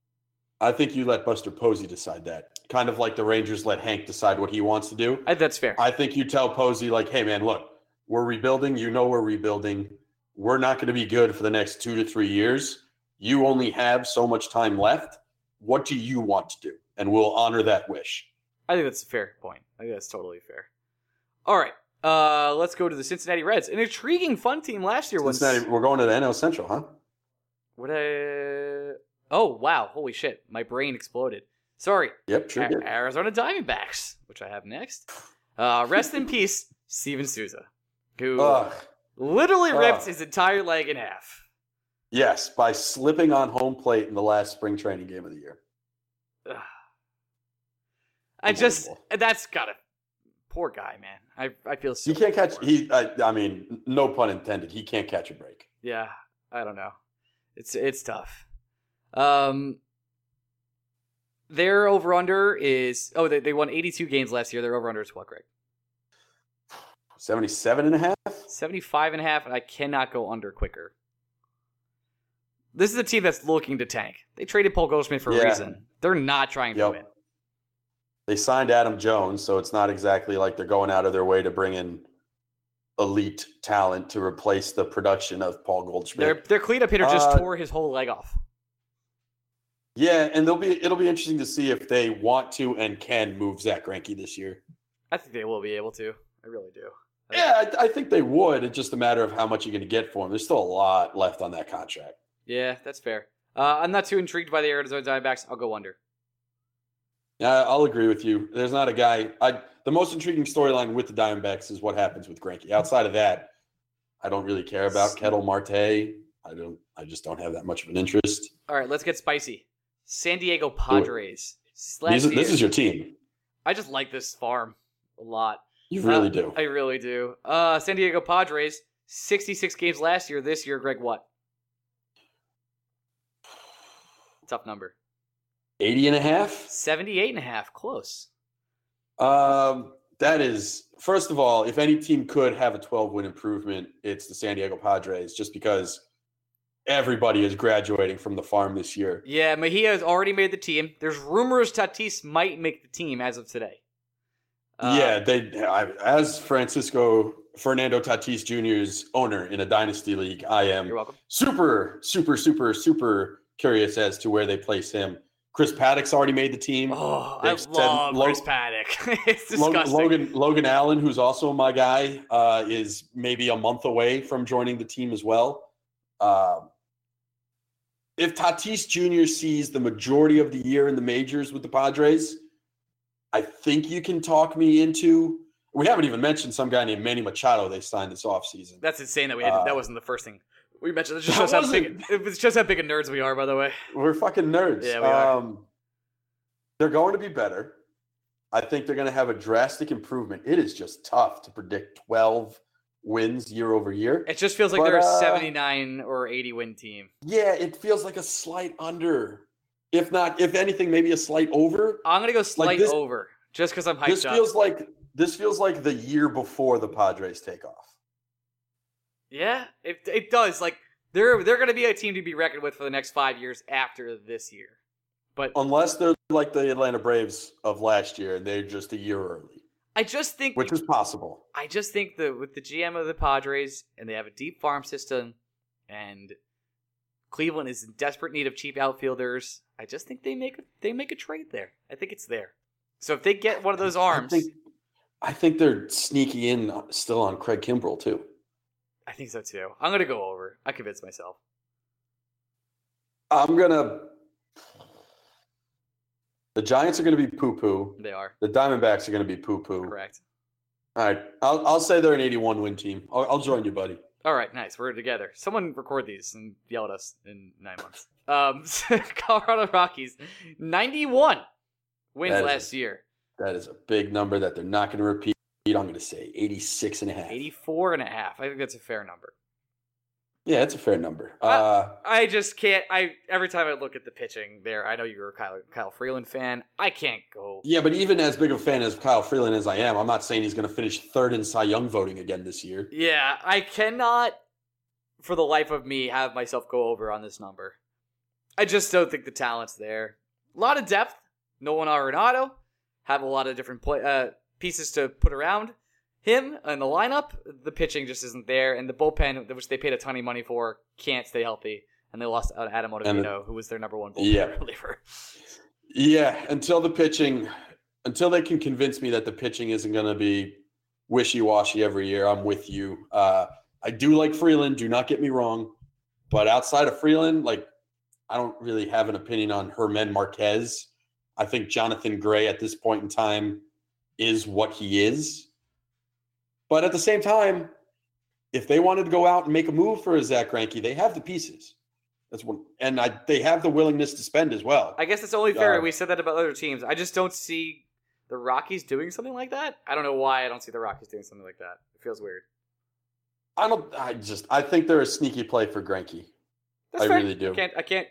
I think you let Buster Posey decide that. Kind of like the Rangers let Hank decide what he wants to do. I, that's fair. I think you tell Posey, like, hey, man, look, we're rebuilding. You know, we're rebuilding. We're not going to be good for the next two to three years. You only have so much time left. What do you want to do? And we'll honor that wish. I think that's a fair point. I think that's totally fair. All right. Uh, let's go to the Cincinnati Reds. An intriguing, fun team last year. Was Cincinnati, we're going to the NL Central, huh? what? I... Oh wow! Holy shit! My brain exploded. Sorry. Yep, sure. A-. Arizona Diamondbacks, which I have next. Uh, rest in <laughs> peace, Steven Souza, who Ugh. literally ripped his entire leg in half. Yes, by slipping on home plate in the last spring training game of the year. Ugh. I just that's gotta poor guy, man. I I feel so. He can't catch. He, I, I mean, no pun intended. He can't catch a break. Yeah, I don't know. It's it's tough. Um, their over under is oh they they won 82 games last year. Their over under is what, Greg? 77 and a half? 75 and a half, and I cannot go under quicker. This is a team that's looking to tank. They traded Paul Goldschmidt for a reason. They're not trying to win. They signed Adam Jones, so it's not exactly like they're going out of their way to bring in elite talent to replace the production of Paul Their Goldschmidt. their cleanup hitter just Uh, tore his whole leg off. Yeah, and they'll be it'll be interesting to see if they want to and can move Zack Greinke this year. I think they will be able to. I really do. I Yeah, I, I think they would. It's just a matter of how much you're going to get for him. There's still a lot left on that contract. Yeah, that's fair. Uh, I'm not too intrigued by the Arizona Diamondbacks. I'll go under. Yeah, I'll agree with you. There's not a guy. I the most intriguing storyline with the Diamondbacks is what happens with Greinke. Outside of that, I don't really care about Ketel Marte. I don't. I just don't have that much of an interest. All right, let's get spicy. San Diego Padres. These, this is your team. I just like this farm a lot. You really Uh, do. I really do. Uh, San Diego Padres, 66 games last year. This year, Greg, what? Tough number. 80 and a half. 78 and a half. Close. Um, that is first of all, if any team could have a 12 win improvement, it's the San Diego Padres, just because everybody is graduating from the farm this year. Yeah, Mejia has already made the team. There's rumors Tatis might make the team as of today. Uh, yeah, they I, as Francisco Fernando Tatis Jr.'s owner in a dynasty league, I am You're welcome. super, super, super, super curious as to where they place him. Chris Paddack's already made the team. Oh, I They've said love Lo- Chris Paddack. <laughs> it's disgusting. Logan Logan Allen, who's also my guy, uh, is maybe a month away from joining the team as well. Um, if Tatis Jr. sees the majority of the year in the majors with the Padres, I think you can talk me into. We haven't even mentioned some guy named Manny Machado they signed this offseason. That's insane that we had. Uh, that wasn't the first thing we mentioned. It just shows how big. wasn't- It just how big of nerds we are, by the way. We're fucking nerds. Yeah, we are. Um, they're going to be better. I think they're going to have a drastic improvement. It is just tough to predict 12 wins year over year. It just feels like But, they're a uh, 79 or 80 win team. Yeah, it feels like a slight under. If not, if anything, maybe a slight over. I'm gonna go slight this- over just because I'm hyped This up. feels like this feels like the year before the Padres take off. yeah, it it does. Like they're they're gonna be a team to be reckoned with for the next five years after this year. But Unless they're like the Atlanta Braves of last year and they're just a year early, I just think which is possible. I just think that with the GM of the Padres and they have a deep farm system and Cleveland is in desperate need of cheap outfielders, I just think they make a, they make a trade there. I think it's there. So if they get one of those arms, I think, I think they're sneaky in uh, still on Craig Kimbrel too. I think so too. I'm gonna go over. I convinced myself. I'm gonna. The Giants are gonna be poo poo. They are The Diamondbacks are gonna be poo poo. correct. All right, I'll I'll say they're an 81 win team. I'll, I'll join you, buddy. All right, nice. We're together. Someone record these and yell at us in nine months. Um, <laughs> Colorado Rockies, 91 wins That is- last year. That is a big number that they're not gonna repeat. I'm gonna say 86 and a half. 84 and a half. I think that's a fair number. Yeah, it's a fair number. Uh, Uh, I just can't. I every time I look at the pitching there, I know you're a Kyle, Kyle Freeland fan. I can't go. yeah, but even as big a fan as Kyle Freeland as I am, I'm not saying he's gonna finish third in Cy Young voting again this year. Yeah, I cannot, for the life of me, have myself go over on this number. I just don't think the talent's there. A lot of depth. Nolan Arenado have a lot of different play, uh, pieces to put around him in the lineup. The pitching just isn't there, and the bullpen, which they paid a ton of money for, can't stay healthy. And they lost out Adam Ottavino, who was their number one bullpen Yeah. <laughs> reliever. Yeah, until the pitching, until they can convince me that the pitching isn't going to be wishy washy every year, I'm with you. Uh, I do like Freeland. Do not get me wrong, but outside of Freeland, like I don't really have an opinion on German Marquez. I think Jonathan Gray at this point in time is what he is. But at the same time, if they wanted to go out and make a move for a Zack Greinke, they have the pieces. That's one, and I, they have the willingness to spend as well. I guess it's only fair. Uh, we said that about other teams. I just don't see the Rockies doing something like that. I don't know why I don't see the Rockies doing something like that. It feels weird. I don't. I just. I think they're a sneaky play for Greinke. That's I fair. really do. I can't. I can't.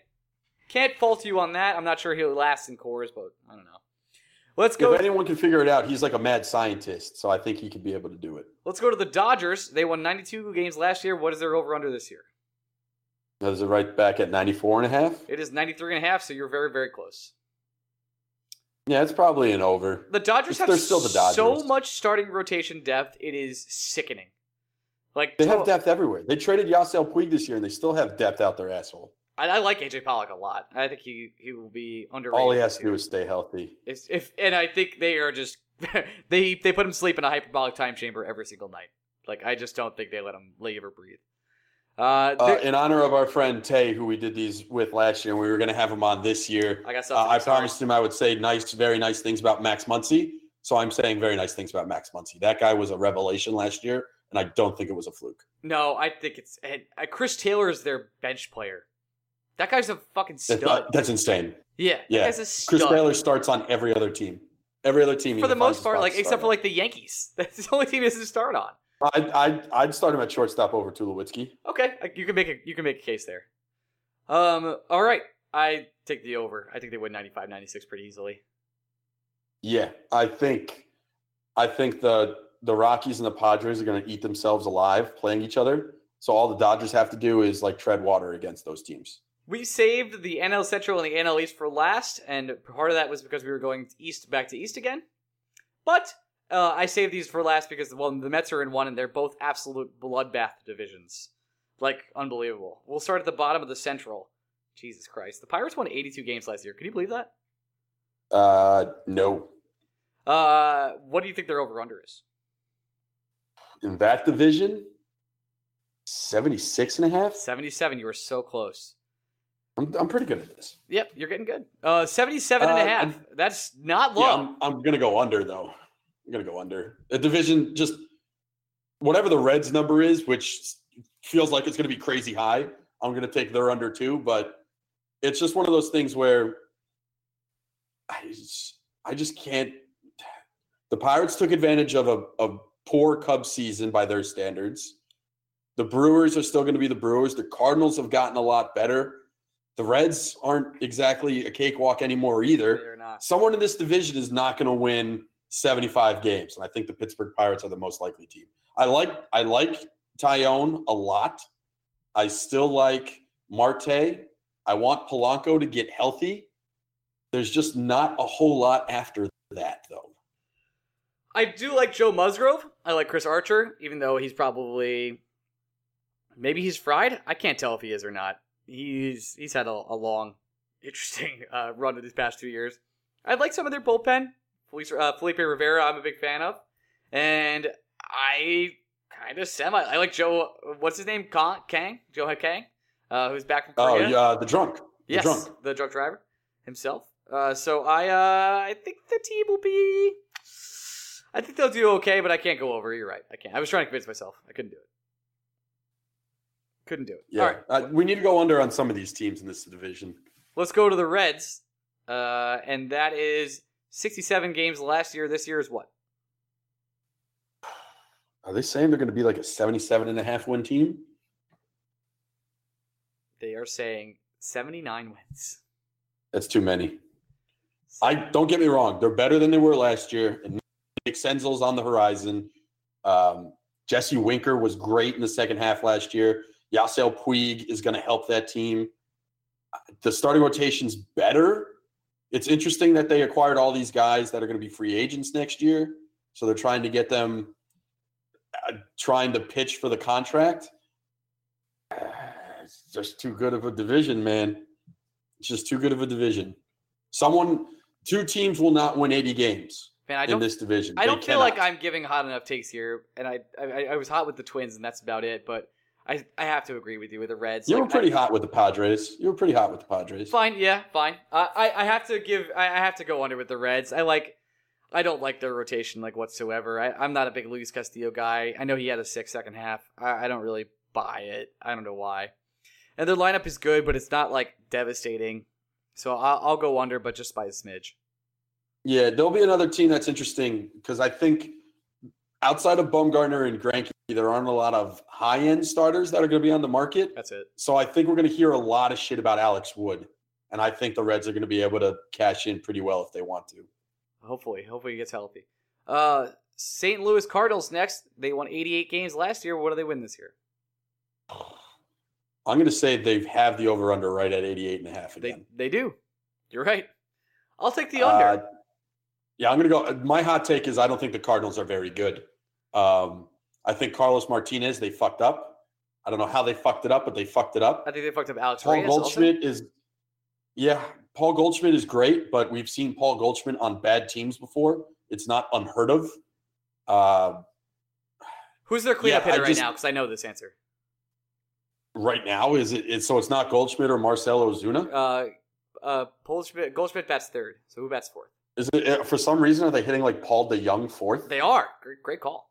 Can't fault you on that. I'm not sure he'll last in Coors, but I don't know. Let's go. If anyone can figure it out, he's like a mad scientist. So I think he could be able to do it. Let's go to the Dodgers. They won 92 games last year. What is their over under this year? Is it right back at 94 and a half? It is 93 and a half. So you're very very close. Yeah, it's probably an over. The Dodgers have They're still the Dodgers. so much starting rotation depth. It is sickening. Like They have depth everywhere. They traded Yasiel Puig this year, and they still have depth out their asshole. I, I like AJ Pollock a lot. I think he he will be underrated. All he has to do is stay healthy. Is if and I think they are just <laughs> they they put him to sleep in a hyperbolic time chamber every single night. Like I just don't think they let him live or breathe. Uh, Uh, in honor of our friend Tay, who we did these with last year, and we were going to have him on this year. I got Uh, something. I sorry. promised him I would say nice, very nice things about Max Muncy. So I'm saying very nice things about Max Muncy. That guy was a revelation last year, and I don't think it was a fluke. No, I think it's and, uh, Chris Taylor is their bench player. That guy's a fucking That- stud. that's insane. yeah, that yeah. guy's a stud. Chris Taylor starts on every other team. Every other team. for the most part, like except for like the Yankees. <laughs> That's the only team he doesn't start on. on. I'd, I'd, I'd start him at shortstop over Tulowitzki. Okay, you can make a you can make a case there. Um, all right, I take the over. I think they win 95, 96 pretty easily. Yeah, I think I think the the Rockies and the Padres are going to eat themselves alive playing each other. So all the Dodgers have to do is like tread water against those teams. We saved the NL Central and the NL East for last, and part of that was because we were going east back to east again. But uh, I saved these for last because well, the Mets are in one, and they're both absolute bloodbath divisions, like unbelievable. We'll start at the bottom of the Central. Jesus Christ, the Pirates won 82 games last year. Can you believe that? Uh, no. Uh, what do you think their over under is? In that division, 76 and a half? 77. You were so close. I'm, I'm pretty good at this. Yep, you're getting good. Uh, 77 and a Uh, half. I'm- That's not low. Yeah, I'm, I'm going to go under, though. I'm going to go under. The division, just whatever the Reds number is, which feels like it's going to be crazy high, I'm going to take their under too. But it's just one of those things where I just, I just can't. The Pirates took advantage of a, a poor Cubs season by their standards. The Brewers are still going to be the Brewers. The Cardinals have gotten a lot better. The Reds aren't exactly a cakewalk anymore either someone in this division is not going to win 75 games, and I think the Pittsburgh Pirates are the most likely team. I like I like Taillon a lot. I still like Marte. I want Polanco to get healthy. There's just not a whole lot after that, though. I do like Joe Musgrove. I like Chris Archer, even though he's probably maybe he's fried. I can't tell if he is or not. He's he's had a, a long, <laughs> interesting uh, run of these past two years. I like some of their bullpen. Felipe, uh, Felipe Rivero, I'm a big fan of, and I kind of semi. I like Joe. What's his name? Kang, Kang? Joe Kang, uh, who's back from Oh, Korea. yeah, the drunk. The Yes, drunk. the drunk driver himself. Uh, so I uh, I think the team will be. I think they'll do okay, but I can't go over. You're right. I can't. I was trying to convince myself. I couldn't do it. Couldn't do it. Yeah, All right. uh, we need to go under on some of these teams in this division. Let's go to the Reds. Uh, and that is 67 games last year. This year is what? Are they saying they're going to be like a 77 and a half win team? They are saying 79 wins. That's too many. I don't get me wrong; they're better than they were last year. And Nick Senzel's on the horizon. Um, Jesse Winker was great in the second half last year. Yasiel Puig is going to help that team. The starting rotation's better. It's interesting that they acquired all these guys that are going to be free agents next year. So they're trying to get them, uh, trying to pitch for the contract. It's just too good of a division, man. It's just too good of a division. Someone, two teams will not win 80 games Man, in this division. I They don't feel like. I'm giving hot enough takes here, and I, I I was hot with the Twins, and that's about it. But I I have to agree with you with the Reds. You Like, were pretty I, hot with the Padres. You were pretty hot with the Padres. Fine, yeah, fine. Uh, I I have to give I, I have to go under with the Reds. I like I don't like their rotation like whatsoever. I, I'm not a big Luis Castillo guy. I know he had a sick second half. I, I don't really buy it. I don't know why. And their lineup is good, but it's not like devastating. So I'll, I'll go under, but just by a smidge. Yeah, there'll be another team that's interesting because I think outside of Bumgarner and Greinke, there aren't a lot of high end starters that are going to be on the market. That's it. So I think we're going to hear a lot of shit about Alex Wood. And I think the Reds are going to be able to cash in pretty well if they want to. Hopefully, hopefully he gets healthy. Uh, St. Louis Cardinals next. They won 88 games last year. What do they win this year? I'm going to say they have the over under right at 88 and a half They again. they do. You're right. I'll take the under. Uh, yeah, I'm going to go. My hot take is I don't think the Cardinals are very good. Um, I think Carlos Martinez, they fucked up. I don't know how they fucked it up, but they fucked it up. I think they fucked up Alex Paul Reyes. also. Goldschmidt is, yeah, Paul Goldschmidt is great, but we've seen Paul Goldschmidt on bad teams before. It's not unheard of. Uh, Who's their cleanup Yeah, hitter right just- now? Because I know this answer. right now, is it? It's, so it's not Goldschmidt or Marcell Ozuna. Uh, uh, Goldschmidt, Goldschmidt bats third. So who bats fourth? Is it uh, for some reason are they hitting like Paul DeJong fourth? They are. Great, great call.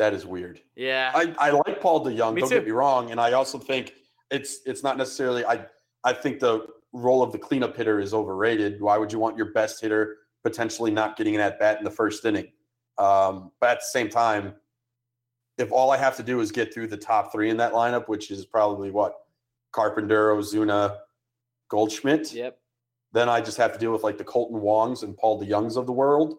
That is weird. Yeah. I, I like Paul DeJong. Me don't too. get me wrong, and I also think it's it's not necessarily. I I think the role of the cleanup hitter is overrated. Why would you want your best hitter potentially not getting an at bat in the first inning? Um, but at the same time, if all I have to do is get through the top three in that lineup, which is probably what Carpenter, Ozuna, Goldschmidt, yep. then I just have to deal with like the Kolten Wongs and Paul DeJongs of the world.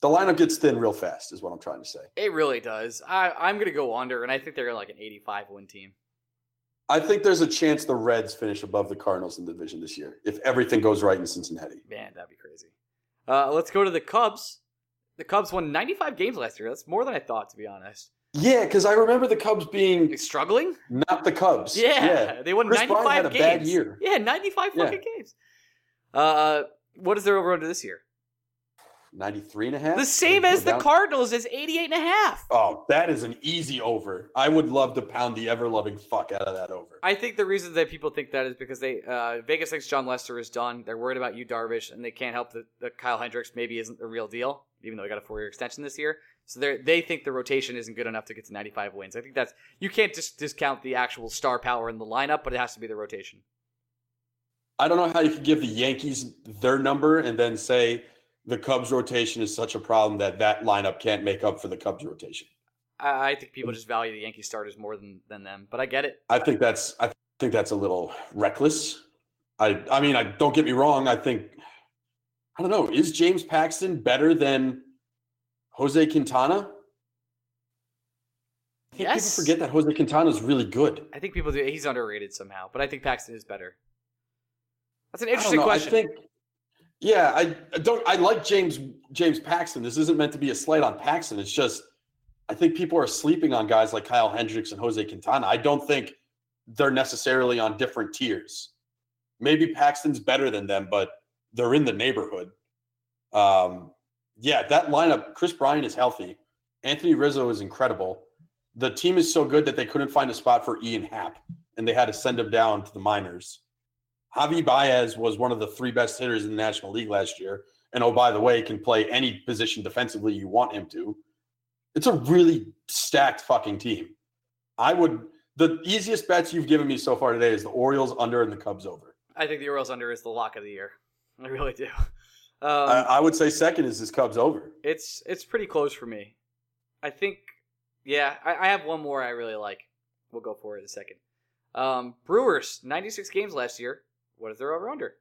The lineup gets thin real fast, is what I'm trying to say. It really does. I, I'm going to go under, and I think they're like an 85 win team. I think there's a chance the Reds finish above the Cardinals in the division this year if everything goes right in Cincinnati. Man, that'd be crazy. Uh, let's go to the Cubs. The Cubs won 95 games last year. That's more than I thought, to be honest. Yeah, because I remember the Cubs being struggling? not the Cubs. Yeah, yeah. <laughs> they won Kris 95 Bryant had a games. bad year. Yeah, 95 Yeah. fucking games. Uh, what is their over under this year? 93 and a half. The same as the down. Cardinals is 88 and a half. Oh, that is an easy over. I would love to pound the ever loving fuck out of that over. I think the reason that people think that is because they uh, Vegas thinks Jon Lester is done. They're worried about Yu, Darvish, and they can't help that, that Kyle Hendricks maybe isn't the real deal, even though he got a four year extension this year. So they they think the rotation isn't good enough to get to 95 wins. I think that's you can't just discount the actual star power in the lineup, but it has to be the rotation. I don't know how you could give the Yankees their number and then say the Cubs rotation is such a problem that that lineup can't make up for the Cubs rotation. I, I think people just value the Yankee starters more than than them, but I get it. I think that's I think that's a little reckless. I I mean, I don't get me wrong. I think I don't know. Is James Paxton better than Jose Quintana? Yes. people forget that Jose Quintana is really good. I think people do. He's underrated somehow, but I think Paxton is better. That's an interesting question. I think, yeah, I, I don't. I like James James Paxton. This isn't meant to be a slight on Paxton. It's just I think people are sleeping on guys like Kyle Hendricks and Jose Quintana. I don't think they're necessarily on different tiers. Maybe Paxton's better than them, but they're in the neighborhood. Um, yeah, that lineup. Kris Bryant is healthy. Anthony Rizzo is incredible. The team is so good that they couldn't find a spot for Ian Happ, and they had to send him down to the minors. Javi Baez was one of the three best hitters in the National League last year. And oh, by the way, can play any position defensively you want him to. It's a really stacked fucking team. I would, the easiest bets you've given me so far today is the Orioles under and the Cubs over. I think the Orioles under is the lock of the year. I really do. <laughs> Um, I, I would say second is this Cubs over. it's it's pretty close for me. I think, yeah, I, I have one more I really like. We'll go for it in a second. Um, Brewers, 96 games last year. What is their over under?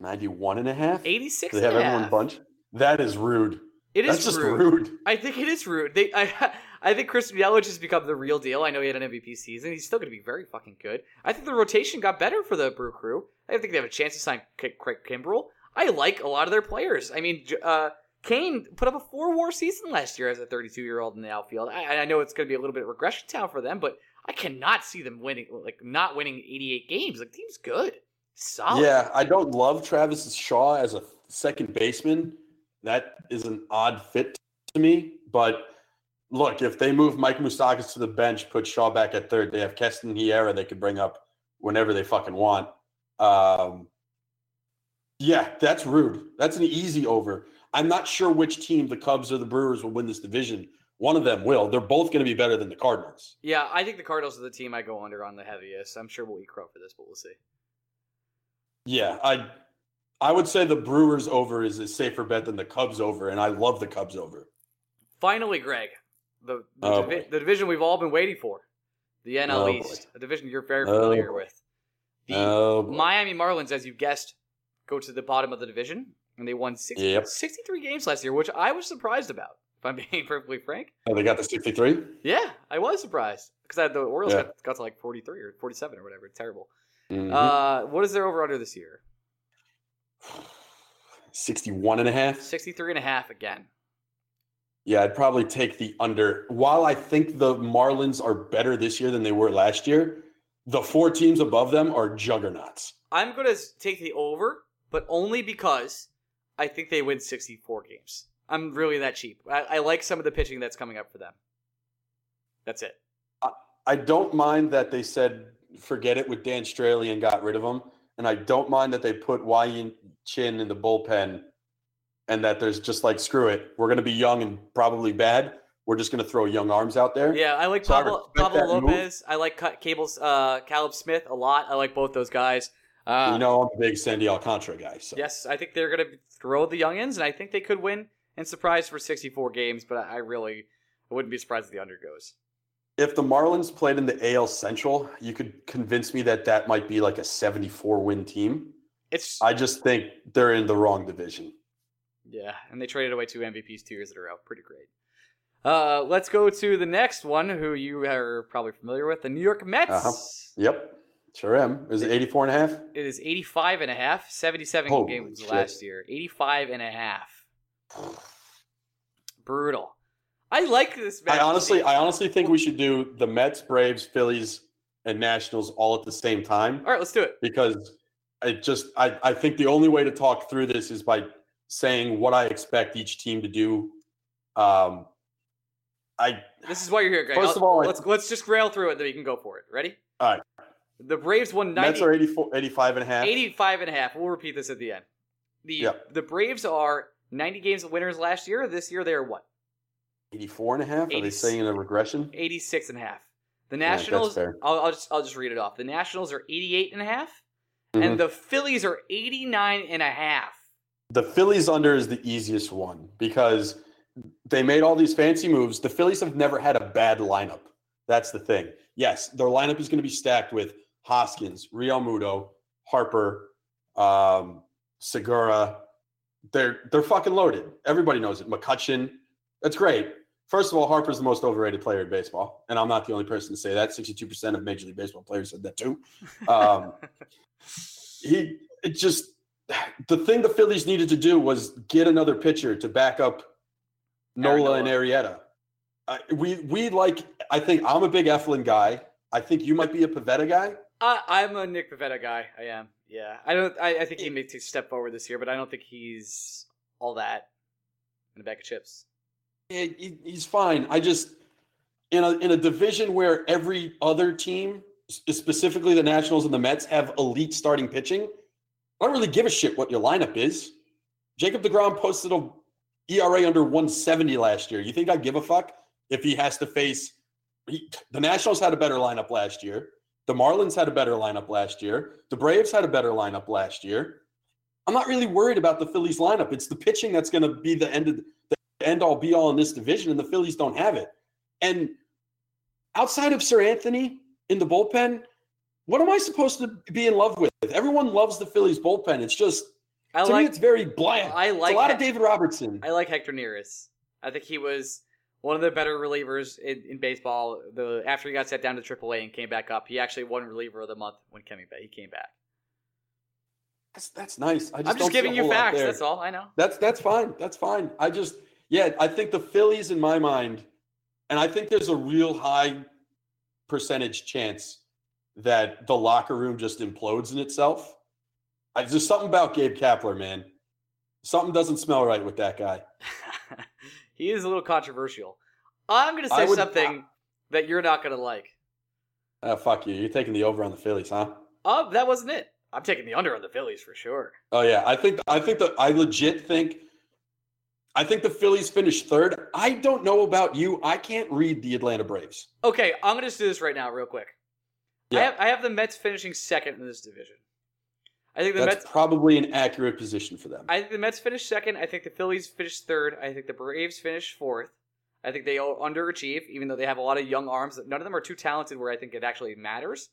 91 and a half? 86 Do they have everyone half. bunch? That is rude. It is That's just rude. rude. I think it is rude. They, I, <laughs> I think Chris Yelich has become the real deal. I know he had an MVP season. He's still going to be very fucking good. I think the rotation got better for the Brew Crew. I think they have a chance to sign K- Craig Kimbrel. I like a lot of their players. I mean, uh, Cain put up a four-war season last year as a 32-year-old in the outfield. I, I know it's going to be a little bit of regression town for them, but I cannot see them winning, like not winning 88 games. Like, the team's good, solid. Yeah, I don't love Travis Shaw as a second baseman. That is an odd fit to me. But look, if they move Mike Moustakas to the bench, put Shaw back at third, they have Keston Hiura they could bring up whenever they fucking want. Um, yeah, that's rude. That's an easy over. I'm not sure which team, the Cubs or the Brewers, will win this division. One of them will. They're both going to be better than the Cardinals. Yeah, I think the Cardinals are the team I go under on the heaviest. I'm sure we'll eat crow for this, but we'll see. Yeah, I I would say the Brewers over is a safer bet than the Cubs over, and I love the Cubs over. Finally, Greg, the the, Oh, divi- the division we've all been waiting for, the NL Oh, East, a division you're very Oh, familiar boy. with. The Oh. Miami Marlins, as you guessed, go to the bottom of the division, and they won 60, Yep. 63 games last year, which I was surprised about. If I'm <laughs> being perfectly frank, Oh, they got the 63? yeah, I was surprised because the Orioles Yeah. got, got to like 43 or 47 or whatever. Terrible. Mhm. Uh, what is their over under this year? 61 and a half? 63 and a half again. Yeah, I'd probably take the under. While I think the Marlins are better this year than they were last year, the four teams above them are juggernauts. I'm going to take the over, but only because I think they win 64 games. I'm really that cheap. I, I like some of the pitching that's coming up for them. That's it. I don't mind that they said forget it with Dan Straily and got rid of him. And I don't mind that they put Wai Chin in the bullpen and that there's just like, screw it. We're going to be young and probably bad. We're just going to throw young arms out there. Yeah, I like So Pablo, respect Pablo that move. Lopez. I like Ca- Cable's uh, Caleb Smith a lot. I like both those guys. Uh, you know, I'm a big Sandy Alcantara guy. So. Yes, I think they're going to throw the youngins, and I think they could win and surprise for 64 games. But I really I wouldn't be surprised if the under goes. If the Marlins played in the AL Central, you could convince me that that might be like a 74 win team. It's I just think they're in the wrong division. Yeah, and they traded away two MVPs two years in a row. Pretty great. Uh, let's go to the next one, who you are probably familiar with, the New York Mets. Uh-huh. Yep, sure am. Is it 84 and a half? It is 85 and a half, 77 Holy games shit. last year. 85 and a half. Brutal. I like this match. I honestly, I honestly think we should do the Mets, Braves, Phillies, and Nationals all at the same time All right, let's do it. because I just, I, I think the only way to talk through this is by saying what I expect each team to do. Um, I This is why you're here, Greg. First I'll- of all, let's let's just rail through it, then we can go for it. Ready? All right. The Braves won 90, Mets are 84, 85 and a half. 85 and a half. We'll repeat this at the end. The Yep. the Braves are 90 games of winners last year. This year they are what? 84 and a half? Are they saying in a regression? 86 and a half. The Nationals, fair. I'll, I'll just I'll just read it off. The Nationals are 88 and a half, Mhm. and the Phillies are 89 and a half. The Phillies under is the easiest one because they made all these fancy moves. The Phillies have never had a bad lineup. That's the thing. Yes, their lineup is going to be stacked with Hoskins, Realmuto, Harper, um, Segura. They're they're fucking loaded. Everybody knows it. McCutcheon. That's great. First of all, Harper's the most overrated player in baseball, and I'm not the only person to say that. 62% of Major League Baseball players said that too. Um, <laughs> he it just the thing the Phillies needed to do was get another pitcher to back up Nola and Arrieta. Uh, we we like. I think I'm a big Eflin guy. I think you might be a Pivetta guy. I, I'm a Nick Pivetta guy. I am. Yeah. I don't. I, I think he may take a step forward this year, but I don't think he's all that in a bag of chips. He's fine. I just in a in a division where every other team, specifically the Nationals and the Mets, have elite starting pitching. I don't really give a shit what your lineup is. Jacob deGrom posted a ERA under 170 last year. You think I give a fuck if he has to face? He, the Nationals had a better lineup last year. The Marlins had a better lineup last year. The Braves had a better lineup last year. I'm not really worried about the Phillies lineup. It's the pitching that's going to be the end of the end all be all in this division, and the Phillies don't have it. And outside of Seranthony in the bullpen, what am I supposed to be in love with? Everyone loves the Phillies bullpen. It's just I to me, it's very bland. I It's like. a lot of David Robertson. I like Hector Neris. I think he was one of the better relievers in, in baseball. The after he got set down to AAA and came back up, he actually won reliever of the month when coming back. He came back. That's, that's nice. I just I'm don't just giving you facts. That's all I know. That's that's fine. That's fine. I just yeah, I think the Phillies in my mind, and I think there's a real high percentage chance that the locker room just implodes in itself. I, there's something about Gabe Kapler, man. Something doesn't smell right with that guy. <laughs> he is a little controversial. I'm going to say would- something that you're not going to like. Ah, fuck you. You're taking the over on the Phillies, huh? Oh, that wasn't it. I'm taking the under on the Phillies for sure. Oh yeah, I think I think that I legit think I think the Phillies finished third. I don't know about you. I can't read the Atlanta Braves. Okay, I'm going to just do this right now, real quick. I, Yeah. have, I have the Mets finishing second in this division. I think the That's Mets. probably an accurate position for them. I think the Mets finished second. I think the Phillies finished third. I think the Braves finished fourth. I think they all underachieve, even though they have a lot of young arms. None of them are too talented where I think it actually matters.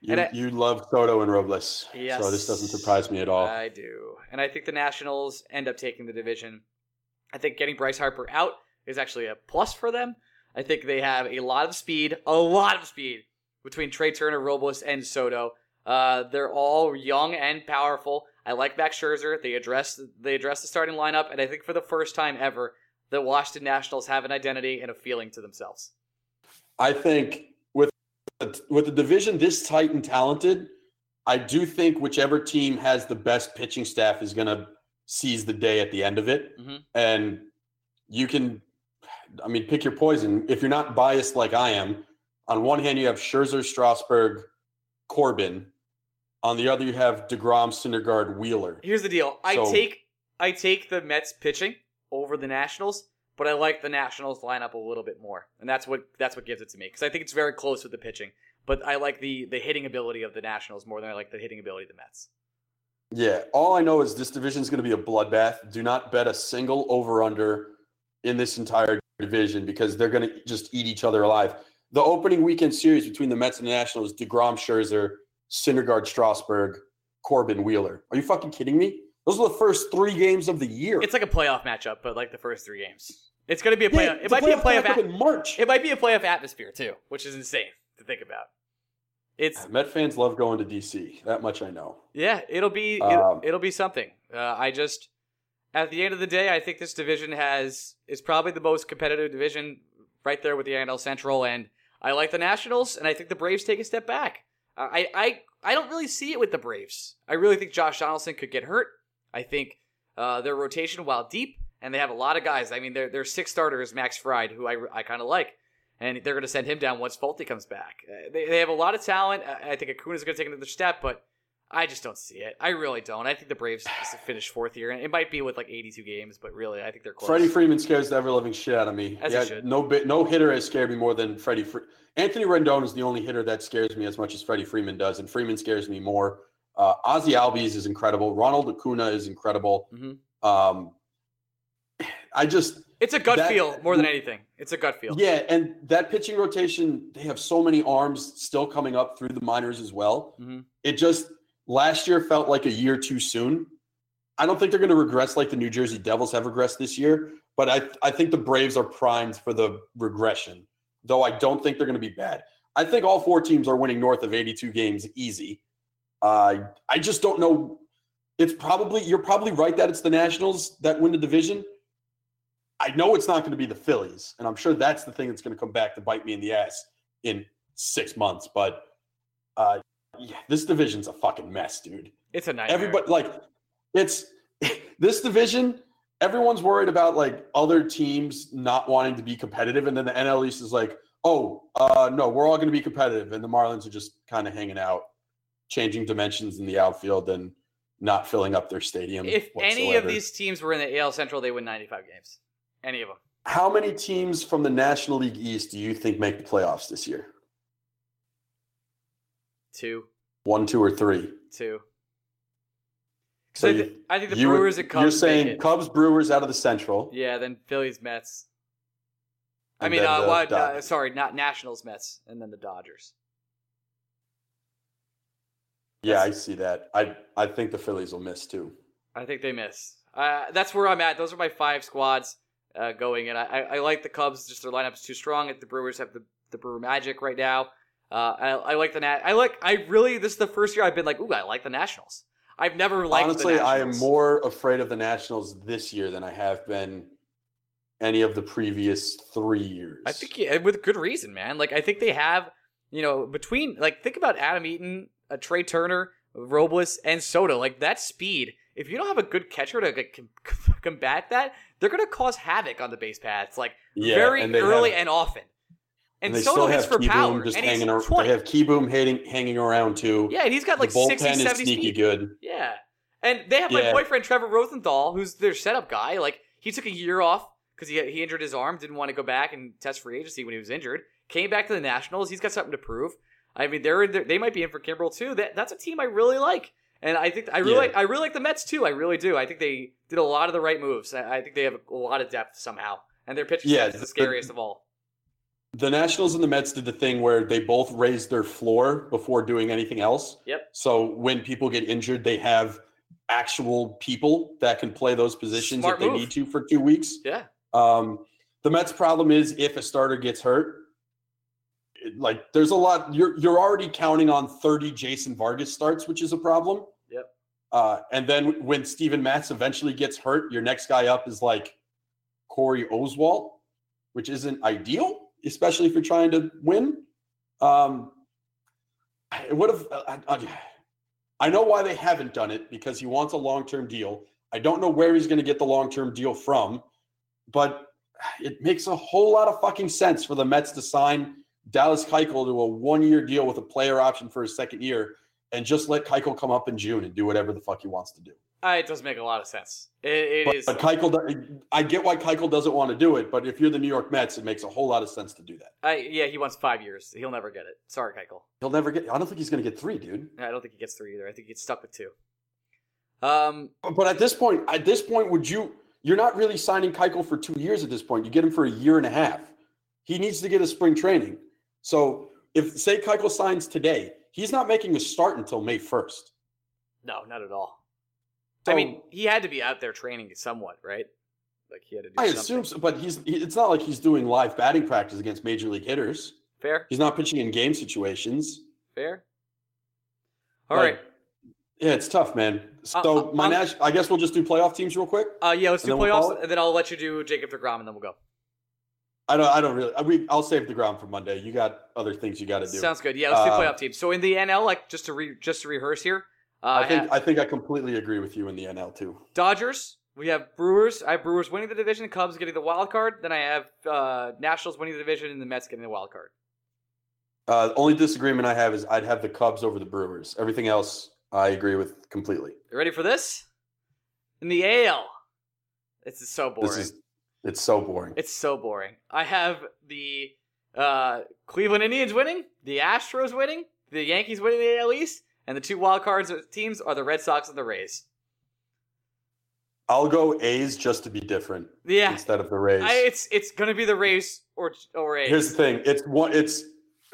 You, I- you love Soto and Robles, Yes. so this doesn't surprise me at all. I do. And I think the Nationals end up taking the division. I think getting Bryce Harper out is actually a plus for them. I think they have a lot of speed, a lot of speed between Trea Turner, Robles, and Soto. Uh, they're all young and powerful. I like Max Scherzer. They address they address the starting lineup, and I think for the first time ever, the Washington Nationals have an identity and a feeling to themselves. I think with with the division this tight and talented, I do think whichever team has the best pitching staff is going to seize the day at the end of it. Mhm. And you can, I mean, pick your poison. If you're not biased like I am, on one hand you have Scherzer, Strasburg, Corbin. On the other, you have deGrom, Syndergaard, Wheeler. Here's the deal. I So- take I take the Mets pitching over the Nationals, but I like the Nationals lineup a little bit more, and that's what that's what gives it to me because I think it's very close with the pitching. But I like the the hitting ability of the Nationals more than I like the hitting ability of the Mets. Yeah, all I know is this division is going to be a bloodbath. Do not bet a single over under in this entire division because they're going to just eat each other alive. The opening weekend series between the Mets and the Nationals: deGrom, Scherzer, Syndergaard, Strasburg, Corbin, Wheeler. Are you fucking kidding me? Those are the first three games of the year. It's like a playoff matchup, but like the first three games. It's going to be a Yeah, playoff. it it's might be a playoff. matchup A- in March. it might be a playoff atmosphere too, which is insane to think about. It's Met fans love going to DC. That much I know. yeah, it'll be Um, it'll, it'll be something. Uh, I just at the end of the day, I think this division has is probably the most competitive division right there with the NL Central, and I like the Nationals, and I think the Braves take a step back. I I I don't really see it with the Braves. I really think Josh Donaldson could get hurt. I think uh, their rotation, while deep, and they have a lot of guys. I mean, their their six starters, Max Fried, who I I kind of like. And they're going to send him down once Folty comes back. Uh, They, they have a lot of talent. I I think Acuna's going to take another step, but I just don't see it. I really don't. I think the Braves <sighs> finish fourth here, and it might be with like 82 games, but really, I think they're close. Freddie Freeman scares the ever living shit out of me. As should. no bit, no hitter has scared me more than Freddie. Fre- Anthony Rendon is the only hitter that scares me as much as Freddie Freeman does, and Freeman scares me more. Uh, Ozzie Albies is incredible. Ronald Acuna is incredible. Mhm. Um, I just It's a gut That- feel more than anything. It's a gut feel. yeah, and that pitching rotation, they have so many arms still coming up through the minors as well. Mhm. It just last year felt like a year too soon. I don't think they're going to regress like the New Jersey Devils have regressed this year, but I I think the Braves are primed for the regression. Though I don't think they're going to be bad. I think all four teams are winning north of 82 games easy. Uh, I just don't know. It's probably you're probably right that it's the Nationals that win the division. I know it's not going to be the Phillies, and I'm sure that's the thing that's going to come back to bite me in the ass in six months. But uh, yeah, this division's a fucking mess, dude. It's a nightmare. Everybody like it's <laughs> this division. Everyone's worried about like other teams not wanting to be competitive, and then the NL East is like, oh, uh, no, we're all going to be competitive, and the Marlins are just kind of hanging out, changing dimensions in the outfield and not filling up their stadium. if any of these teams were in the AL Central, they win 95 games. Any of them. How many teams from the National League East do you think make the playoffs this year? Two. One, two, or three? Two. So you- I think the You Brewers and Cubs. You're saying. Cubs, Brewers out of the Central. Yeah, then Phillies, Mets. I and mean, uh, what? Uh, sorry, not Nationals, Mets, and then the Dodgers. Yeah, I see that. I I think the Phillies will miss too. I think they miss. Uh, that's where I'm at. Those are my five squads uh, going, and I, I, like the Cubs. Just their lineup's too strong. The Brewers have the, the Brewer Magic right now. Uh, I, I like the Nat. I like. I really. This is the first year I've been like, ooh, I like the Nationals. I've never liked. Honestly, the I am more afraid of the Nationals this year than I have been any of the previous three years. I think yeah, with good reason, man. Like I think they have, you know, between like think about Adam Eaton, uh, Trea Turner, Robles, and Soto. Like that speed. If you don't have a good catcher to like, <laughs> combat that, they're gonna cause havoc on the base paths, like Yeah, very and early have- and often. And, they Soto still hits have for Key power, Boom just and he's hanging around. 20. They have Kieboom hanging, around too. yeah, and he's got like the 60, bullpen is 70 sneaky speed. good. Yeah. And they have my Yeah. boyfriend Trevor Rosenthal, who's their setup guy. Like he took a year off because he he injured his arm, didn't want to go back and test free agency when he was injured. Came back to the Nationals. He's got something to prove. I mean, they're, they're they might be in for Kimbrel too. That that's a team I really like, and I think I really Yeah. like, I really like the Mets too. I really do. I think they did a lot of the right moves. I, think they have a lot of depth somehow, and their pitching Yeah, staff is the the- scariest of all. The Nationals and the Mets did the thing where they both raised their floor before doing anything else. Yep. So when people get injured, they have actual people that can play those positions Smart if they need to for two weeks. Yeah. Um, the Mets' problem is if a starter gets hurt, like there's a lot. You're you're already counting on 30 Jason Vargas starts, which is a problem. Yep. Uh, and then when Steven Matz eventually gets hurt, your next guy up is like Corey Oswalt, which isn't ideal, especially if you're trying to win. Um, it would have. I, I, I know why they haven't done it because he wants a long term deal. I don't know where he's going to get the long term deal from, but it makes a whole lot of fucking sense for the Mets to sign Dallas Keuchel to a one year deal with a player option for his second year and just let Keuchel come up in June and do whatever the fuck he wants to do. Uh, it does make a lot of sense. It, it But, is. but Keuchel, I get why Keuchel doesn't want to do it, but if you're the New York Mets, it makes a whole lot of sense to do that. I, yeah, he wants five years. He'll never get it. Sorry, Keuchel. He'll never get. I don't think he's going to get three, dude. I don't think he gets three either. I think he gets stuck with two. Um, But, but at this point, at this point, would you? You're not really signing Keuchel for two years at this point. You get him for a year and a half. He needs to get a spring training. So if say Keuchel signs today, he's not making a start until May 1st. no, not at all. I mean, he had to be out there training somewhat, right? Like he had to do I something. assume, so, but he's. he- It's not like he's doing live batting practice against major league hitters. Fair, He's not pitching in game situations. fair. All right. Like, Yeah, it's tough, man. Uh, So uh, my I'm- Nash, I guess we'll just do playoff teams real quick. Uh, yeah, let's do then we'll playoffs, and then I'll let you do Jacob deGrom, and then we'll go. I don't. I don't really. I mean, I'll save the ground for Monday. You got other things you got to do. Sounds good. Yeah, let's do Uh, playoff teams. So in the NL, like just to re- just to rehearse here, uh, I think. I think I completely agree with you in the NL too. Dodgers. We have Brewers. I have Brewers winning the division, Cubs getting the wild card. Then I have uh, Nationals winning the division, and the Mets getting the wild card. Uh, only disagreement I have is I'd have the Cubs over the Brewers. Everything else I agree with completely. You ready for this? In the AL, this is so boring. This is. It's so boring. It's so boring. I have the uh, Cleveland Indians winning, the Astros winning, the Yankees winning the AL East, and the two wild cards teams are the Red Sox and the Rays. I'll go A's just to be different Yeah, instead of the Rays. I, it's it's gonna be the Rays or or A's. Here's the thing. It's one. It's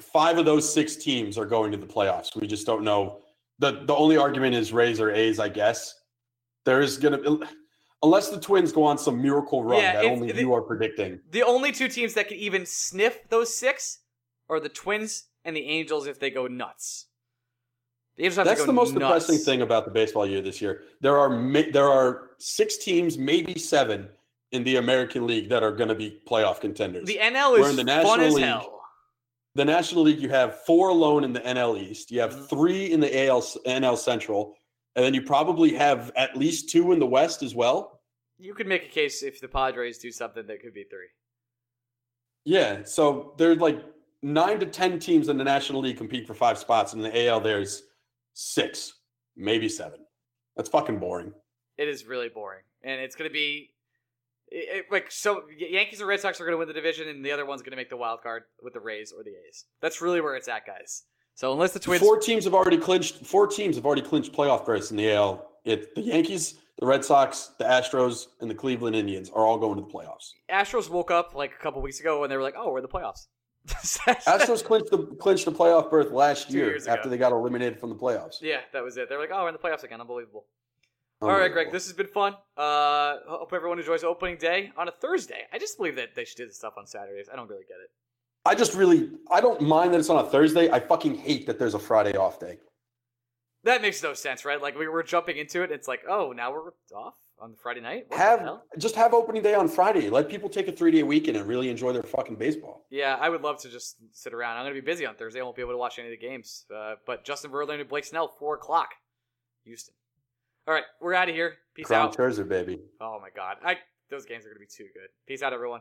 five of those six teams are going to the playoffs. We just don't know. the The only argument is Rays or A's, I guess. There is gonna unless the Twins go on some miracle run Yeah, that only if you are predicting. the only two teams that can even sniff those six are the Twins and the Angels if they go nuts. The That's go the most nuts. depressing thing about the baseball year this year. There are there are six teams, maybe seven, in the American League that are going to be playoff contenders. The NL is in the fun National as League. hell. the National League, you have four alone in the NL East. You have Mhm. three in the AL NL Central, and then you probably have at least two in the West as well. You could make a case if the Padres do something that could be three. Yeah, so there's like nine to ten teams in the National League compete for five spots, and in the AL there's six, maybe seven. That's fucking boring. It is really boring, and it's going to be it, it- like so. Yankees and Red Sox are going to win the division, and the other one's going to make the wild card with the Rays or the A's. That's really where it's at, guys. So unless the Twins, Four teams have already clinched. Four teams have already clinched playoff berths in the AL. It the Yankees, the Red Sox, the Astros, and the Cleveland Indians are all going to the playoffs. Astros woke up like a couple weeks ago and they were like, "Oh, we're in the playoffs." <laughs> Astros clinched the clinched the playoff berth last Two year after they got eliminated from the playoffs. yeah, that was it. They're like, "Oh, we're in the playoffs again." Unbelievable. All right, Greg, this has been fun. Uh, hope everyone enjoys opening day on a Thursday. I just believe that they should do this stuff on Saturdays. I don't really get it. I just really I don't mind that it's on a Thursday. I fucking hate that there's a Friday off day. That makes no sense, right? Like we were jumping into it. It's like, oh, now we're off on the Friday night. What Have just have opening day on Friday. Let people take a three day weekend and really enjoy their fucking baseball. Yeah, I would love to just sit around. I'm going to be busy on Thursday. I won't be able to watch any of the games. Uh, but Justin Verlander and Blake Snell, 4 o'clock. Houston. All right, we're out of here. Peace Crown out. Scherzer, baby. Oh, my God. I Those games are going to be too good. Peace out, everyone.